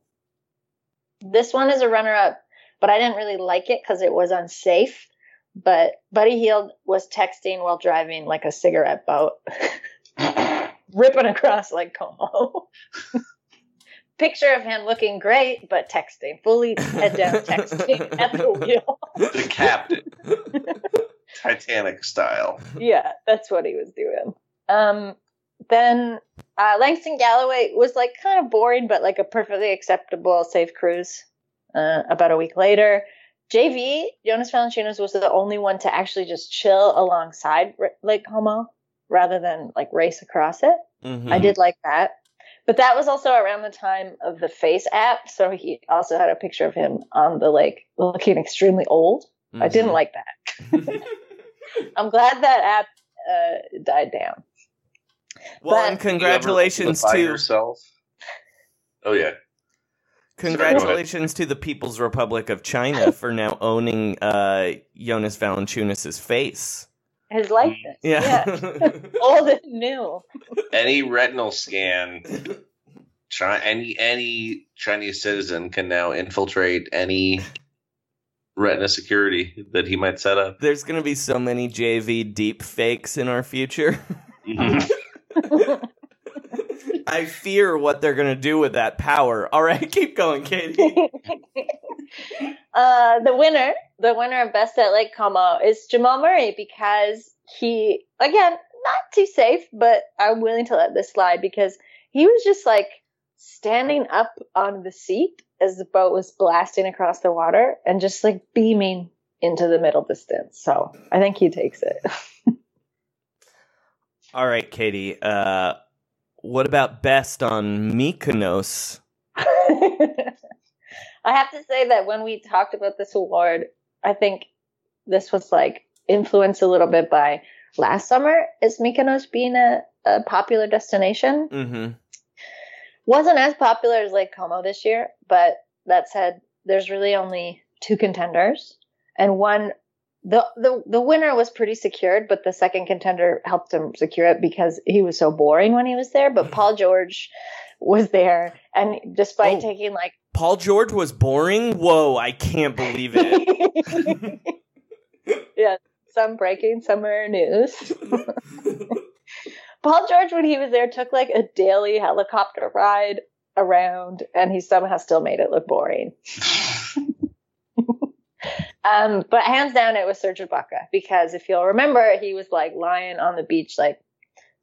this one is a runner-up, but I didn't really like it because it was unsafe. But Buddy Hield was texting while driving like a cigarette boat, ripping across like Como. Picture of him looking great, but texting, fully head down texting at the wheel. The captain, Titanic style. yeah, that's what he was doing. Um, then uh, Langston Galloway was like kind of boring, but like a perfectly acceptable safe cruise. Uh, about a week later, JV Jonas Valanciunas was the only one to actually just chill alongside R- Lake Como rather than like race across it. Mhm. I did like that. But that was also around the time of the Face app, so he also had a picture of him on the lake looking extremely old. I didn't Mhm. like that. I'm glad that app uh, died down. Well, But- and congratulations to yourself. Oh yeah. congratulations to the People's Republic of China for now owning uh, Jonas Valanciunas' face. His likeness. Yeah. Old and new. Any retinal scan, Chi- any any Chinese citizen can now infiltrate any retina security that he might set up. There's going to be so many JV deep fakes in our future. I fear what they're going to do with that power. All right, keep going, Katie. Uh, the winner, the winner of Best at Lake Como is Jamal Murray because he, again, not too safe, but I'm willing to let this slide because he was just like standing up on the seat as the boat was blasting across the water and just like beaming into the middle distance. So I think he takes it. All right, Katie. Uh, what about best on Mykonos? I have to say that when we talked about this award, I think this was like influenced a little bit by last summer is Mykonos being a, a popular destination. Mm-hmm. Wasn't as popular as Lake Como this year, but that said, there's really only two contenders, and one the the the winner was pretty secured, but the second contender helped him secure it because he was so boring when he was there. But Paul George was there, and despite Oh. taking like Paul George was boring? Whoa, I can't believe it. yeah, some breaking summer news. Paul George, when he was there, took like a daily helicopter ride around, and he somehow still made it look boring. Um, but hands down, it was Serge Ibaka because if you'll remember, he was like lying on the beach, like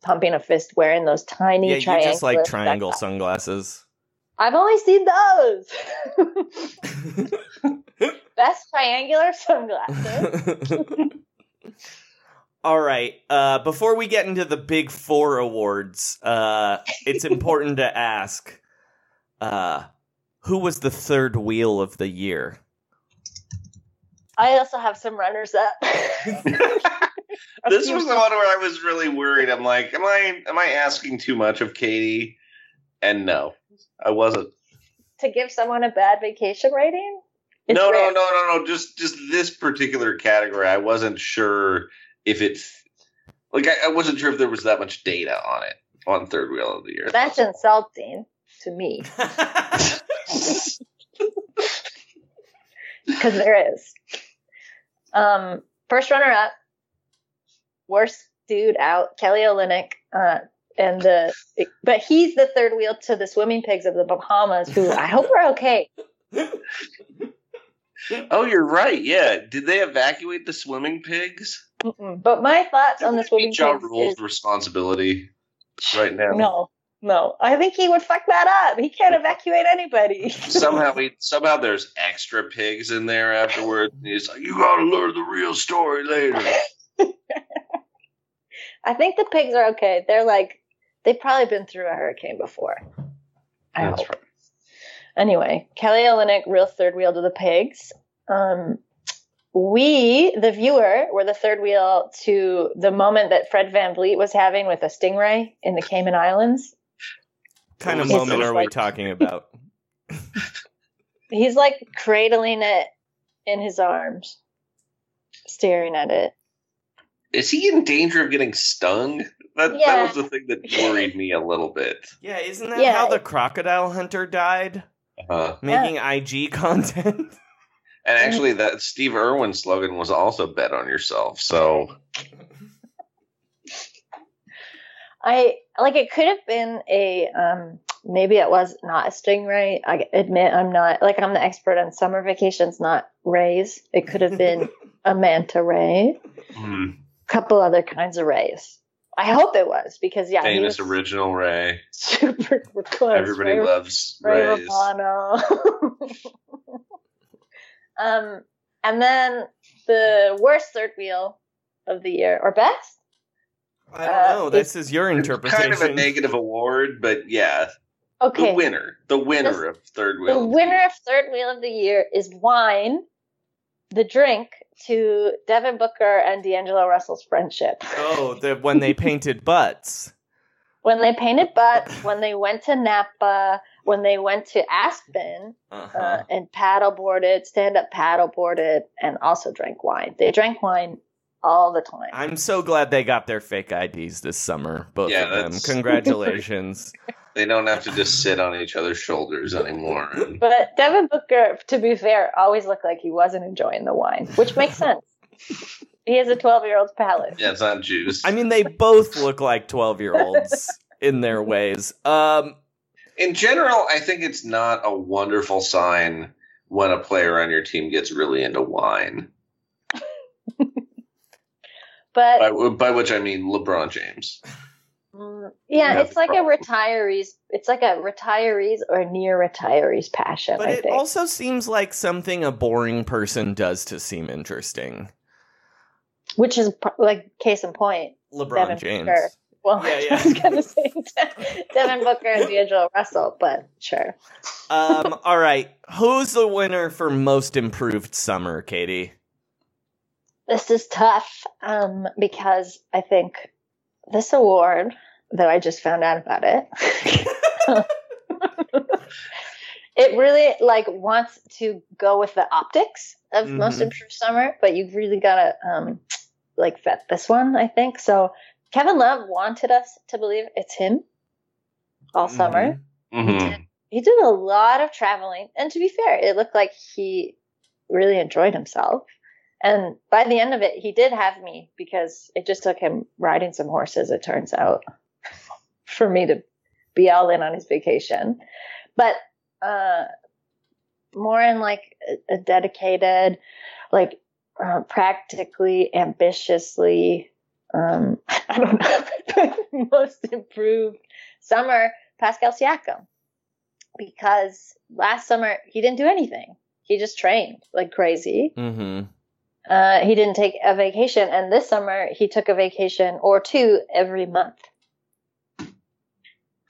pumping a fist, wearing those tiny yeah, you just like triangular triangle sunglasses. sunglasses. I've only seen those. Best triangular sunglasses. All right. Uh, before we get into the big four awards, uh, it's important to ask uh, who was the third wheel of the year? I also have some runners up. This was the one where I was really worried. I'm like, am I am I asking too much of Katie? And no, I wasn't. to give someone a bad vacation rating. It's no, rare. no, no, no, no. Just just this particular category. I wasn't sure if it like I, I wasn't sure if there was that much data on it on third wheel of the year. That's insulting to me because there is. Um, first runner up, worst dude out, Kelly Olynyk, uh, and the but he's the third wheel to the swimming pigs of the Bahamas, who I hope are okay. Oh, you're right. Yeah. Did they evacuate the swimming pigs? Mm-mm. But my thoughts on the swimming Ja pigs Rule's is responsibility right now. no, no. I think he would fuck that up. He can't evacuate anybody. Somehow we somehow there's extra pigs in there afterwards. And he's like, you gotta learn the real story later. I think the pigs are okay. They're like They've probably been through a hurricane before. I That's hope. Anyway, Kelly Olynyk, real third wheel to the pigs. Um, we, the viewer, were the third wheel to the moment that Fred VanVleet was having with a stingray in the Cayman Islands. Kind of moment just are we talking about? He's like cradling it in his arms, staring at it. Is he in danger of getting stung? That Yeah. that was the thing that worried me a little bit. Yeah, isn't that Yeah. how the crocodile hunter died? Uh, Making IG content. and actually, that Steve Irwin slogan was also "Bet on yourself." So I like it could have been a um maybe it was not a stingray. I admit I'm not like I'm the expert on summer vacations, not rays. It could have been a manta ray, hmm, couple other kinds of rays. I hope it was because yeah, he famous was original Ray. super close. Everybody Ray- loves Ray Rays. Romano. um, and then the worst third wheel of the year or best. I don't Uh, know. This is your interpretation. Kind of a negative award, but yeah, Okay, the winner, the winner of third wheel. The wheel. winner of third wheel of the year is wine, the drink to Devin Booker and D'Angelo Russell's friendship. Oh, the when they painted butts. When they painted butts, when they went to Napa, when they went to Aspen Uh-huh. uh, and paddleboarded, stand up paddleboarded, and also drank wine. They drank wine all the time. I'm so glad they got their fake IDs this summer, both Yeah, of them. Congratulations. They don't have to just sit on each other's shoulders anymore. But Devin Booker, to be fair, always looked like he wasn't enjoying the wine, which makes sense. he has a 12 year old's palate. yeah, it's not juice. I mean, they both look like 12 year olds in their ways. Um, in general, I think it's not a wonderful sign when a player on your team gets really into wine. But By, by which I mean LeBron James. Mm, yeah, Yeah, it's like a retirees. It's like a retirees or near retirees passion. but I it think. also seems like something a boring person does to seem interesting. Which is like case in point. LeBron Devin James. Booker. Well, Yeah, yeah. I was gonna say Devin Booker and D'Angelo Russell, but sure. Um, all right. Who's the winner for most improved summer, Katie? This is tough um, because I think this award, though I just found out about it, it really like wants to go with the optics of most Mhm. improved summer, but you've really got to um, like vet this one. I think so. Kevin Love wanted us to believe it's him all summer. Mm-hmm. He did a lot of traveling, and to be fair, it looked like he really enjoyed himself. And by the end of it, he did have me because it just took him riding some horses, it turns out, for me to be all in on his vacation. But uh, more in like a, dedicated, like uh, practically, ambitiously, um, I don't know, most improved summer, Pascal Siakam. Because last summer, he didn't do anything. He just trained like crazy. Mm-hmm. Uh, he didn't take a vacation, and this summer he took a vacation or two every month.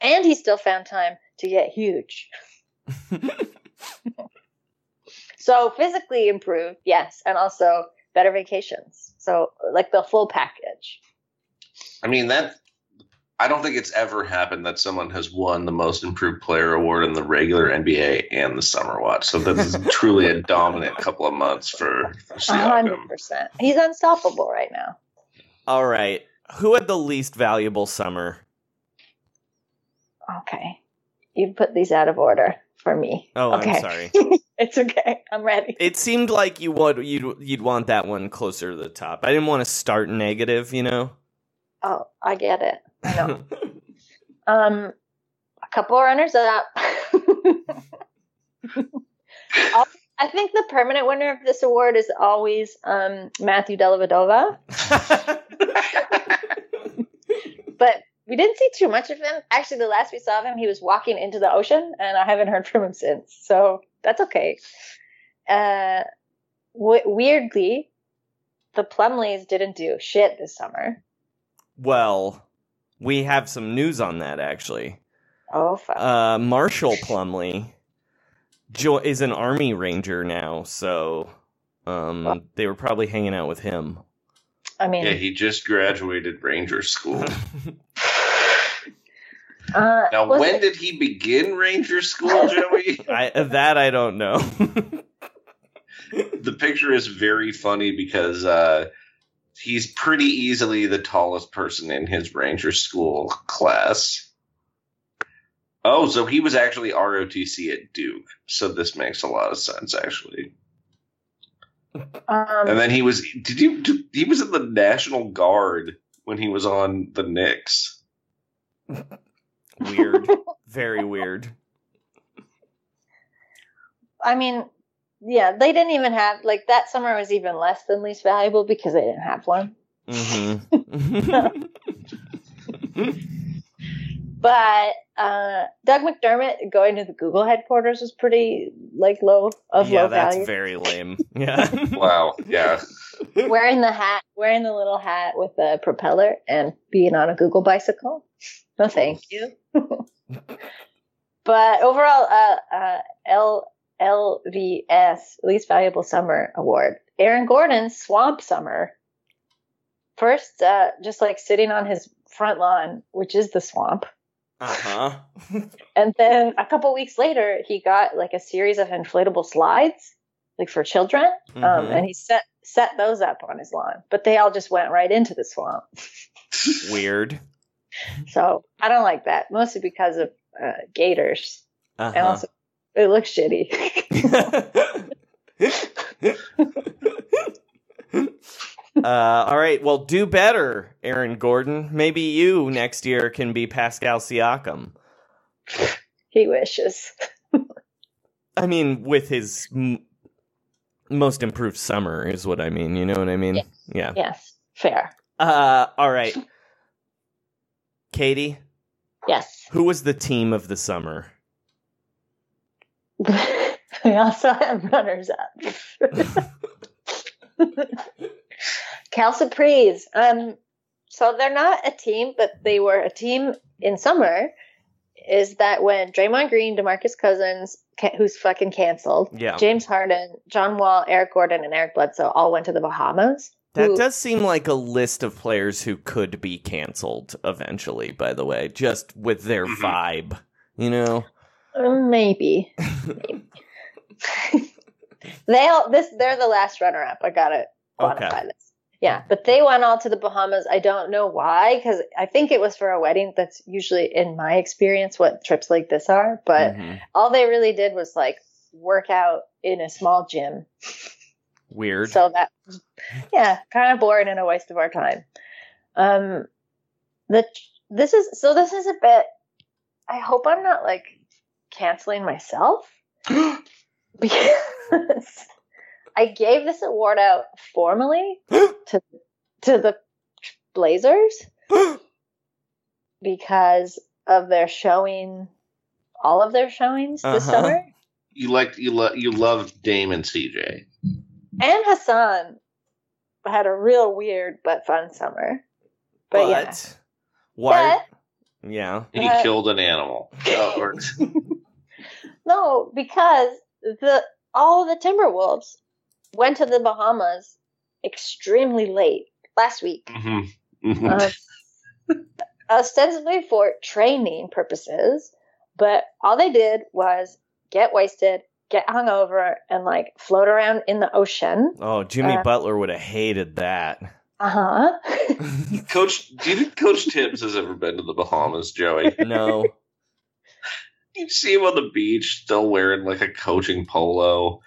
And he still found time to get huge. so physically improved, yes, and also better vacations. So like the full package. I mean that. I don't think it's ever happened that someone has won the most improved player award in the regular NBA and the summer watch. So this is truly a dominant couple of months for, for A Siakam. hundred percent. He's unstoppable right now. All right. Who had the least valuable summer? Okay. You put these out of order for me. Oh, okay. I'm sorry. it's okay. I'm ready. It seemed like you would you'd you'd want that one closer to the top. I didn't want to start negative, you know. Oh, I get it. I know. um, a couple of runners up. I'll- think the permanent winner of this award is always um, Matthew Dellavedova. but we didn't see too much of him. Actually, the last we saw of him, he was walking into the ocean, and I haven't heard from him since. So that's okay. Uh, w- weirdly, the Plumlees didn't do shit this summer. Well, We have some news on that actually. Oh, fuck. Uh, Marshall Plumlee jo- is an army ranger now, so um, they were probably hanging out with him. I mean, Yeah, he just graduated Ranger School. uh, Now, when it- did he begin Ranger School, Joey? I, that I don't know. the picture is very funny because uh, he's pretty easily the tallest person in his Ranger School class. Oh, so he was actually ROTC at Duke. So this makes a lot of sense, actually. um, And then he was did you did, he was in the National Guard when he was on the Knicks. weird, very weird. I mean, yeah, they didn't even have like that summer was even less than least valuable because they didn't have one. hmm But uh, Doug McDermott going to the Google headquarters was pretty like low of yeah, low that's value. very lame. Yeah. Wow, yeah. wearing the hat, wearing the little hat with the propeller, and being on a Google bicycle. No, thank you. but overall, uh, uh, L LVS least valuable summer award. Aaron Gordon's Swamp Summer. First, uh, just like sitting on his front lawn, which is the swamp. Uh huh. And then a couple weeks later, he got like a series of inflatable slides, like for children, um, Mhm. and he set set those up on his lawn. But they all just went right into the swamp. Weird. So I don't like that, mostly because of uh, gators, and Uh-huh. also it looks shitty. Uh, all right. Well, do better, Aaron Gordon. Maybe you next year can be Pascal Siakam. he wishes. I mean, with his m- most improved summer is what I mean. You know what I mean? Yeah. Yes, fair. Uh, all right. Katie, Yes. who was the team of the summer? we also have runners up. Cal Surprise. Um, so they're not a team, but they were a team in summer. Is that when Draymond Green, Demarcus Cousins, who's fucking canceled, Yeah. James Harden, John Wall, Eric Gordon, and Eric Bledsoe all went to the Bahamas. That who- does seem like a list of players who could be canceled eventually, by the way, just with their vibe, you know? Uh, Maybe. Maybe. they all this they're the last runner up. I gotta quantify Okay. this. Yeah, but they went all to the Bahamas. I don't know why, because I think it was for a wedding. That's usually, in my experience, what trips like this are. But Mhm. all they really did was like work out in a small gym. Weird. So that, yeah, kind of boring and a waste of our time. Um, the this is so this is a bit. I hope I'm not like canceling myself because I gave this award out formally to to the Blazers because of their showing, all of their showings this Uh-huh. summer. You like you love you love Dame and CJ. And Hassan had a real weird but fun summer. But, yeah. But why? But Yeah. He Uh, killed an animal. Oh, or- no, because the all the Timberwolves went to the Bahamas extremely late last week, Mhm. uh, ostensibly for training purposes. But all they did was get wasted, get hungover, and like float around in the ocean. Oh, Jimmy Uh, Butler would have hated that. Uh huh. Coach, do you think Coach Thibs has ever been to the Bahamas, Joey? No. You see him on the beach, still wearing like a coaching polo,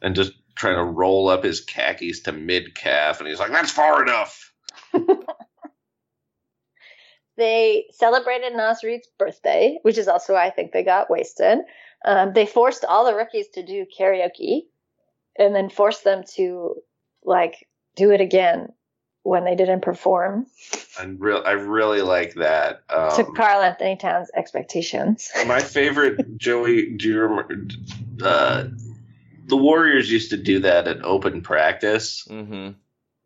and just trying to roll up his khakis to mid calf, and he's like, "That's far enough." they celebrated Naz Reid's birthday, which is also I think they got wasted. Um, they forced all the rookies to do karaoke, and then forced them to like do it again when they didn't perform I real, I really like that. to Um, Karl-Anthony Towns' expectations. my favorite, Joey. Do you remember? Uh, the Warriors used to do that at open practice, Mm-hmm.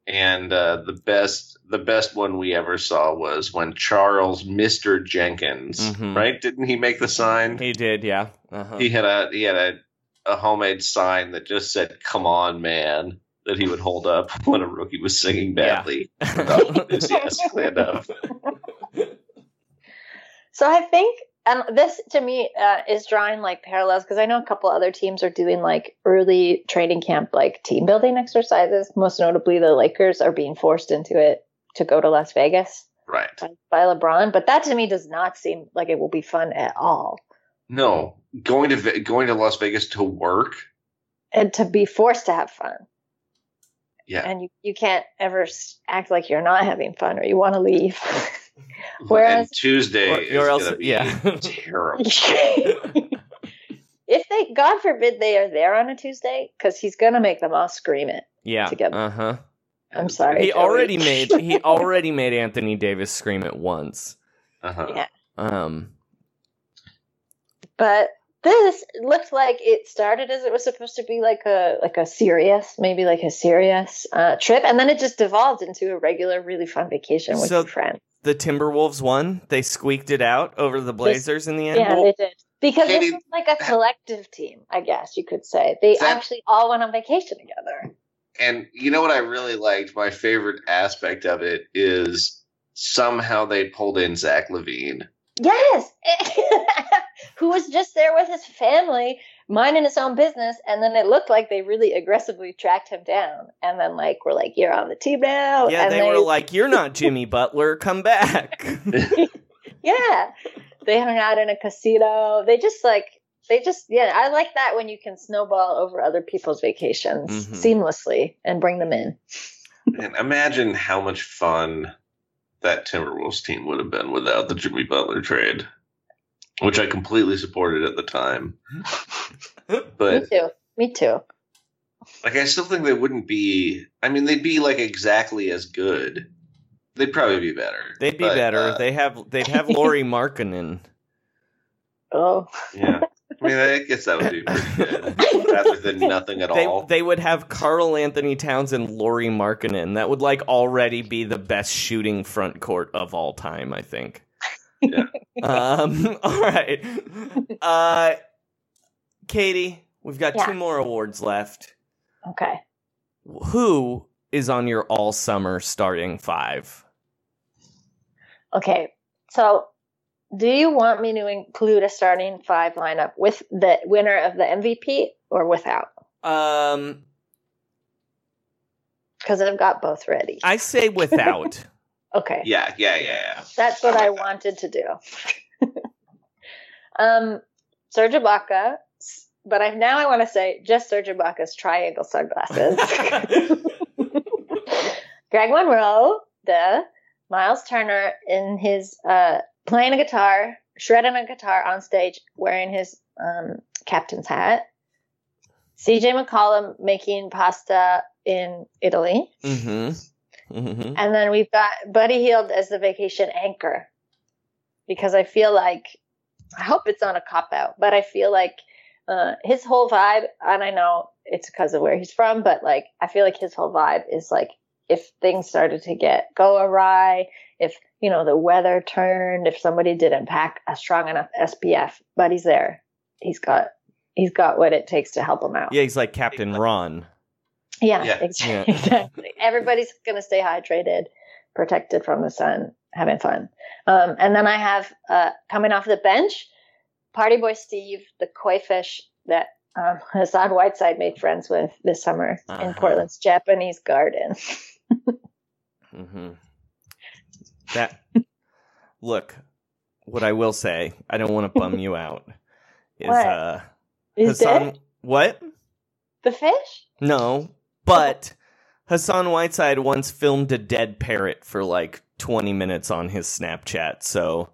and uh, the best the best one we ever saw was when Charles Mister Jenkins, Mhm. right? Didn't he make the sign? He did, yeah. Uh-huh. He had a he had a, a homemade sign that just said "Come on, man." That he would hold up when a rookie was singing badly, not enthusiastically enough. So I think, and this to me uh, is drawing like parallels because I know a couple other teams are doing like early training camp, like team building exercises. Most notably, the Lakers are being forced into it to go to Las Vegas Right? by, by LeBron. But that to me does not seem like it will be fun at all. No, going to Ve- going to Las Vegas to work. And to be forced to have fun. Yeah. And you, you can't ever act like you're not having fun or you want to leave. Whereas and Tuesday Or- is else- gonna be yeah. terrible. if they, God forbid, they are there on a Tuesday, because he's gonna make them all scream it. Yeah. Together. Uh huh. I'm sorry. He Joey. already made he already made Anthony Davis scream at once. Uh-huh. Yeah. Um. But this looked like it started as it was supposed to be like a like a serious, maybe like a serious uh, trip, and then it just devolved into a regular, really fun vacation with So- your friends. The Timberwolves won. They squeaked it out over the Blazers in the end. Yeah, they did because Katie- this was like a collective team, I guess you could say. They That- actually all went on vacation together. And you know what I really liked? My favorite aspect of it is somehow they pulled in Zach LaVine. Yes, who was just there with his family, minding his own business, and then it looked like they really aggressively tracked him down, and then like we're like, "You're on the team now." Yeah, and they were like, "You're not Jimmy Butler. Come back." yeah, they hung out in a casino. They just like they just yeah, I like that when you can snowball over other people's vacations Mhm. seamlessly and bring them in. And imagine how much fun that Timberwolves team would have been without the Jimmy Butler trade, which I completely supported at the time. But Me too. Me too. like, I still think they wouldn't be. I mean, they'd be like exactly as good. They'd probably be better. They'd be But, better. uh, they have they'd have Lauri Markkanen. Oh, yeah. I mean, I guess that would be pretty good rather than nothing at They all. they would have Karl-Anthony Towns and Lauri Markkanen. That would like already be the best shooting front court of all time. I think. Yeah. Um. All right. Uh, Katie, we've got Yeah. two more awards left. Okay. Who is on your all summer starting five? Okay. So, do you want me to include a starting five lineup with the winner of the MVP or without? Um, Because I've got both ready. I say without. Okay. Yeah, yeah, yeah, yeah. That's what I wanted to do. um, Serge Ibaka, but I now I want to say just Serge Ibaka's triangle sunglasses. Greg Monroe, the Myles Turner in his uh, playing a guitar, shredding a guitar on stage, wearing his um, captain's hat. CJ McCollum making pasta in Italy. Mm-hmm. Mm-hmm. And then we've got Buddy Hield as the vacation anchor. Because I feel like, I hope it's not a cop out, but I feel like uh, his whole vibe, and I know it's because of where he's from, but like, I feel like his whole vibe is like, if things started to get, go awry, if, you know, the weather turned, if somebody didn't pack a strong enough SPF, Buddy's there. He's got, he's got what it takes to help him out. Yeah, he's like Captain Ron. Yeah, Yeah. ex- Yeah. exactly. Everybody's going to stay hydrated, protected from the sun, having fun. Um, and then I have uh, coming off the bench, Party Boy Steve, the koi fish that um, Hassan Whiteside made friends with this summer in Uh-huh. Portland's Japanese garden. Mm-hmm. That look. What I will say, I don't want to bum you out. Is What? uh, Is Hassan? dead? What? The fish? No, but Hassan Whiteside once filmed a dead parrot for like 20 minutes on his Snapchat. So,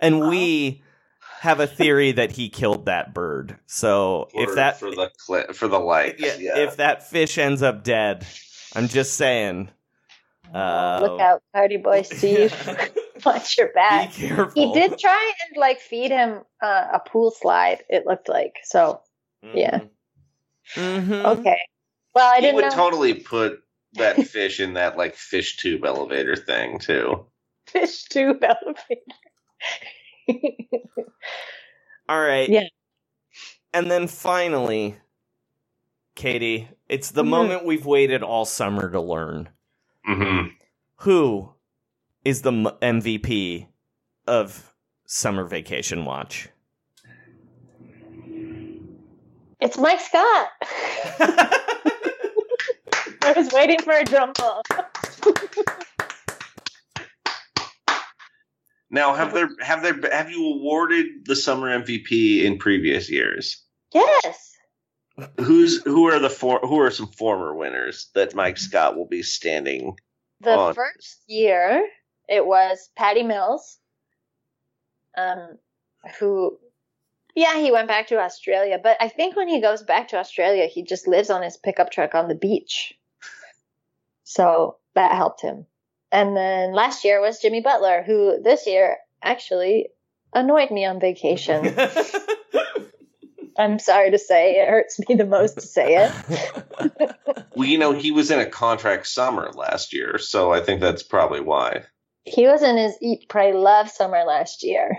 and we have a theory that he killed that bird. So, For, if that for the cli- for the likes, yeah, yeah. if that fish ends up dead, I'm just saying. Uh, Look out, Party Boy Steve. Watch your Be back. careful. He did try and like feed him uh, a pool slide, it looked like. So, yeah. Mhm. Okay. Well, I he didn't would know. totally put that fish in that like fish tube elevator thing too. Fish tube elevator. All right. Yeah. And then finally, Katie, it's the Mhm. moment we've waited all summer to learn. Mm-hmm. Who is the MVP of Summer Vacation Watch? It's Mike Scott. I was waiting for a drum roll. Now, have there have there have you awarded the summer MVP in previous years? Yes. Who's who are the for, who are some former winners that Mike Scott will be standing The on? first year, it was Patty Mills, um, who, yeah, he went back to Australia. But I think when he goes back to Australia, he just lives on his pickup truck on the beach. So that helped him. And then last year was Jimmy Butler, who this year actually annoyed me on vacation. I'm sorry to say, it hurts me the most to say it. Well, you know, he was in a contract summer last year, so I think that's probably why. He was in his Eat, Pray, Love summer last year.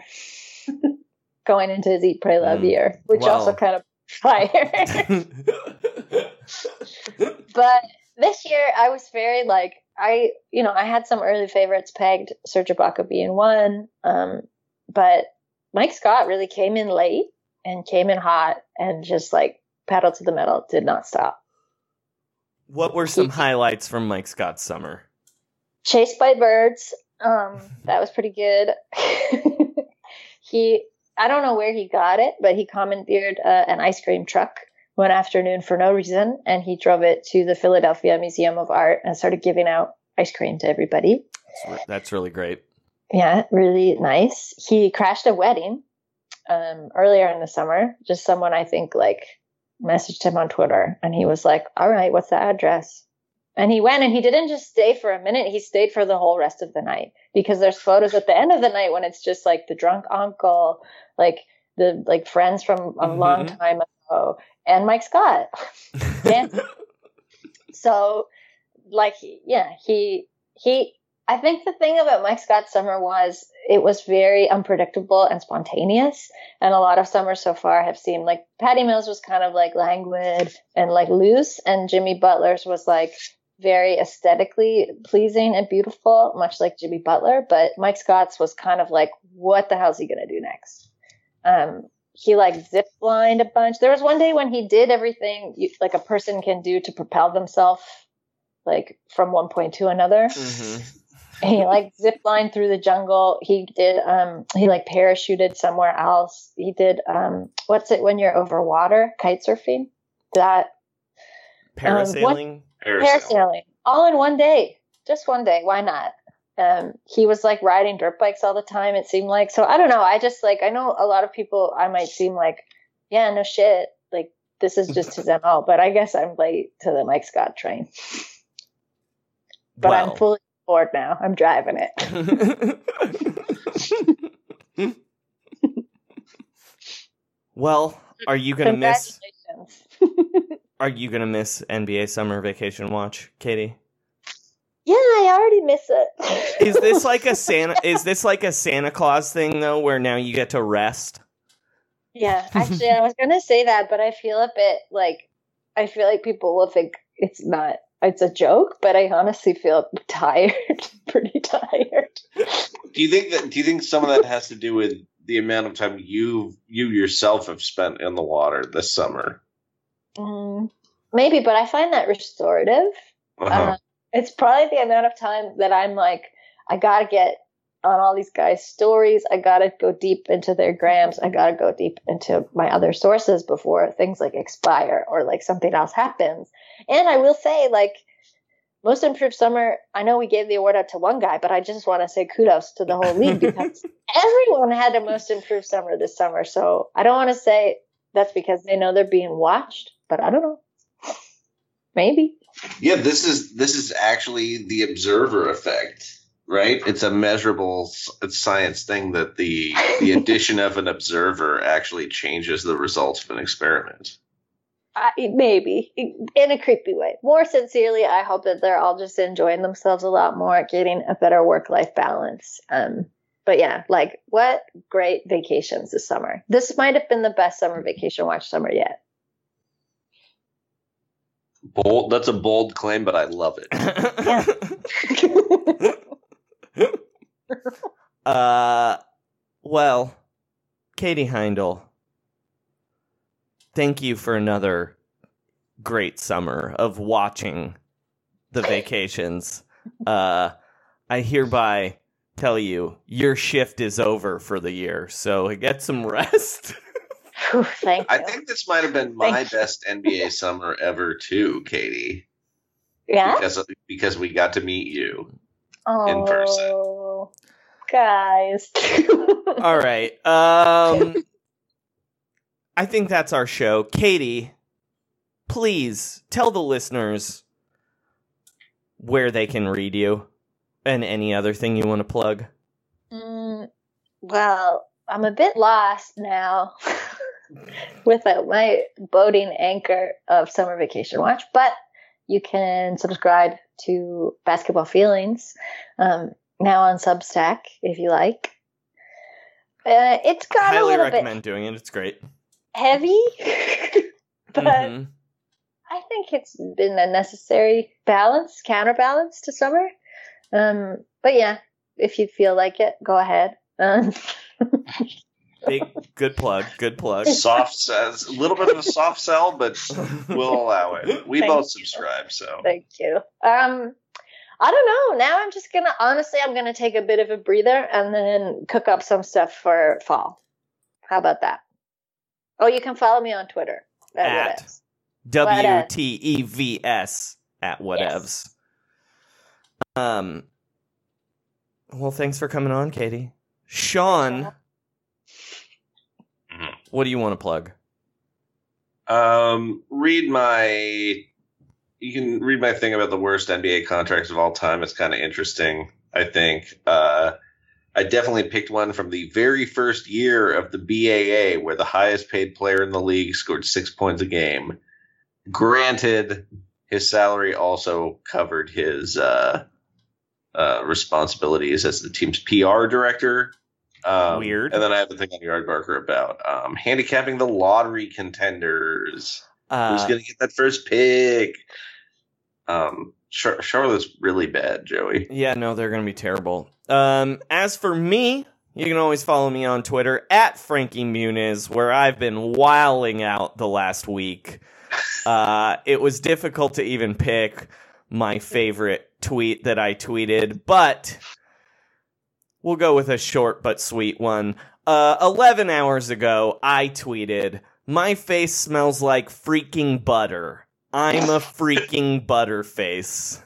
Going into his Eat, Pray, Love Mm. year, which Wow. also kind of fire. but this year, I was very like, I, you know, I had some early favorites pegged, Serge Ibaka being one. Um, but Mike Scott really came in late and came in hot and just like pedal to the metal, did not stop. What were some highlights from Mike Scott's summer? Chased by Birds. Um, that was pretty good. he, I don't know where he got it, but he commandeered uh, an ice cream truck one afternoon for no reason, and he drove it to the Philadelphia Museum of Art and started giving out ice cream to everybody. That's, really great. Yeah, really nice. He crashed a wedding um, earlier in the summer. Just someone I think like messaged him on Twitter, and he was like, "All right, what's the address?" And he went, and he didn't just stay for a minute. He stayed for the whole rest of the night because there's photos at the end of the night when it's just like the drunk uncle, like the like friends from a long Mhm. time ago, and Mike Scott so, like, yeah, he he. I think the thing about Mike Scott's summer was it was very unpredictable and spontaneous, and a lot of summers so far have seemed like Patty Mills was kind of like languid and like loose, and Jimmy Butler's was like very aesthetically pleasing and beautiful, much like Jimmy Butler. But Mike Scott's was kind of like, what the hell's he gonna do next? Um, he like zip lined a bunch. There was one day when he did everything you, like a person can do to propel themselves, like from one point to another. hmm he like zip lined through the jungle. He did um he like parachuted somewhere else. He did um what's it when you're over water? Kite surfing? That Parasailing? parasailing. All in one day. Just one day. Why not? Um he was like riding dirt bikes all the time, it seemed like. So I don't know. I just like I know a lot of people I might seem like, yeah, no shit. Like this is just his MO, but I guess I'm late to the Mike Scott train. But. I'm fully bored now. I'm driving it. well, are you gonna miss? Are you gonna miss NBA Summer Vacation Watch, Katie? Yeah, I already miss it. Is this like a Santa? Is this like a Santa Claus thing though, where now you get to rest? yeah, actually, I was gonna say that, but I feel a bit like I feel like people will think it's not. It's a joke, but I honestly feel tired, pretty tired. Do you think that? Do you think some of that has to do with the amount of time you you yourself have spent in the water this summer? Mm, maybe, but I find that restorative. Uh-huh. Uh, it's probably the amount of time that I'm like, I gotta get on all these guys' stories. I gotta go deep into their grams. I gotta go deep into my other sources before things like expire or like something else happens. And I will say, like, most improved summer, I know we gave the award out to one guy, but I just want to say kudos to the whole league because everyone had a most improved summer this summer. So I don't want to say that's because they know they're being watched, but I don't know. Maybe. Yeah, this is this is actually the observer effect, right? It's a measurable science thing that the the addition of an observer actually changes the results of an experiment. I, maybe in a creepy way. More sincerely, I hope that they're all just enjoying themselves a lot more, getting a better work life balance. Um, but yeah, like what great vacations this summer. This might have been the best summer vacation watch summer yet. Bold. That's a bold claim, but I love it. Uh, well, Katie Heindl, thank you for another great summer of watching the vacations. Uh, I hereby tell you your shift is over for the year, so get some rest. Thank I think this might have been my best NBA summer ever, too, Katie. Yeah. Because because we got to meet you. Oh, in person. guys. All right. Um I think that's our show. Katie, please tell the listeners where they can read you and any other thing you want to plug. Mm, well, I'm a bit lost now with uh, my boating anchor of Summer Vacation Watch, but you can subscribe to Basketball Feelings um, now on Substack if you like. Uh, it's got a Highly little recommend doing it. It's great. heavy, but Mhm. I think it's been a necessary balance, counterbalance to summer. Um, but yeah, if you feel like it, go ahead. Um, Big good plug. Good plug. Soft says a little bit of a soft sell, but we'll allow it. We Thank both you. subscribe, so Thank you. Um, I don't know. Now I'm just gonna honestly, I'm gonna take a bit of a breather and then cook up some stuff for fall. How about that? Oh, you can follow me on Twitter. At At. W T E V S at whatevs. Um. Well, thanks for coming on, Katie. Sean, what do you want to plug? Um, read my. You can read my thing about the worst NBA contracts of all time. It's kind of interesting. I think. Uh, I definitely picked one from the very first year of the BAA, where the highest paid player in the league scored six points a game. Granted, his salary also covered his uh, uh, responsibilities as the team's PR director. Um, Weird. And then I have the thing on Yardbarker about um, handicapping the lottery contenders. Uh, Who's going to get that first pick? Um, Char- Charlotte's really bad, Joey. Yeah, no, they're going to be terrible. Um, as for me, you can always follow me on Twitter at Frankie Muniz, where I've been wiling out the last week. Uh, it was difficult to even pick my favorite tweet that I tweeted, but we'll go with a short but sweet one. Uh, 11 hours ago, I tweeted, My face smells like freaking butter. I'm a freaking butterface.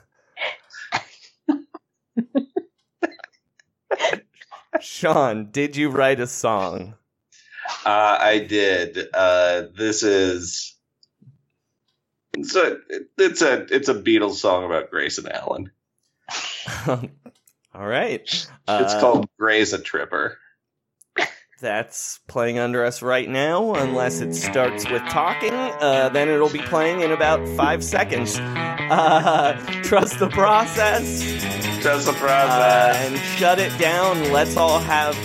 Sean, did you write a song? Uh, I did. Uh, this is it's a it's a it's a Beatles song about Grayson Allen. All right. it's Uh, called Gray's a Tripper. That's playing under us right now, unless it starts with talking. Uh, then it'll be playing in about five seconds. Uh, trust the process. Trust the Uh, process. and shut it down. Let's all have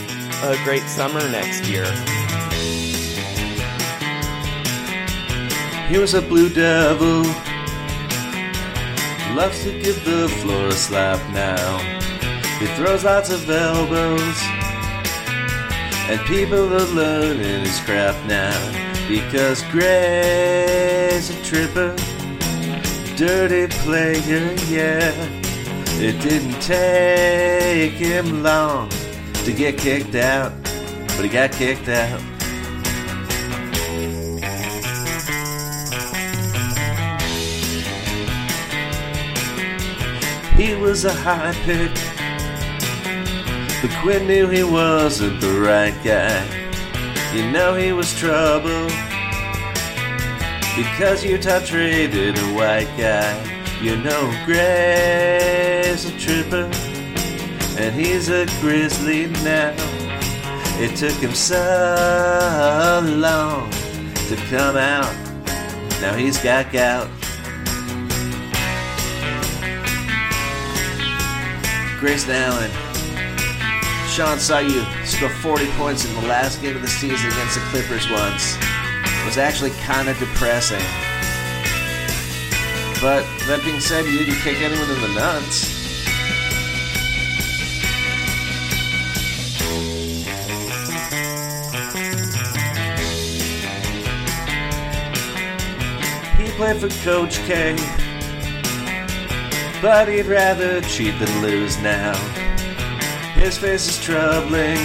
a great summer next year. He was a blue devil. Loves to give the floor a slap now. He throws lots of elbows. And people are learning his craft now. Because Gray's a tripper. Dirty player, yeah. It didn't take him long to get kicked out. But he got kicked out. He was a high pick, but Quin knew he wasn't the right guy. You know he was trouble because Utah traded a white guy. You know Gray's a tripper, and he's a grizzly now. It took him so long to come out Now he's got gout. Grayson Allen. Sean saw you score 40 points in the last game of the season against the Clippers once. It was actually kind of depressing. But that being said, you didn't kick anyone in the nuts. He played for Coach K, but he'd rather cheat than lose now. His face is troubling.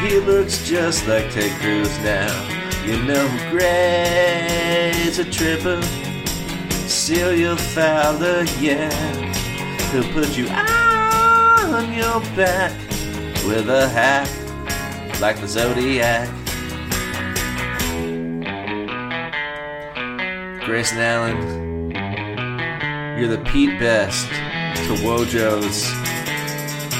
He looks just like Ted Cruz now. You know Gray's a tripper. Celia Fowler, yeah. He'll put you on your back with a hack like the Zodiac. Grayson Allen, you're the Pete Best to Wojo's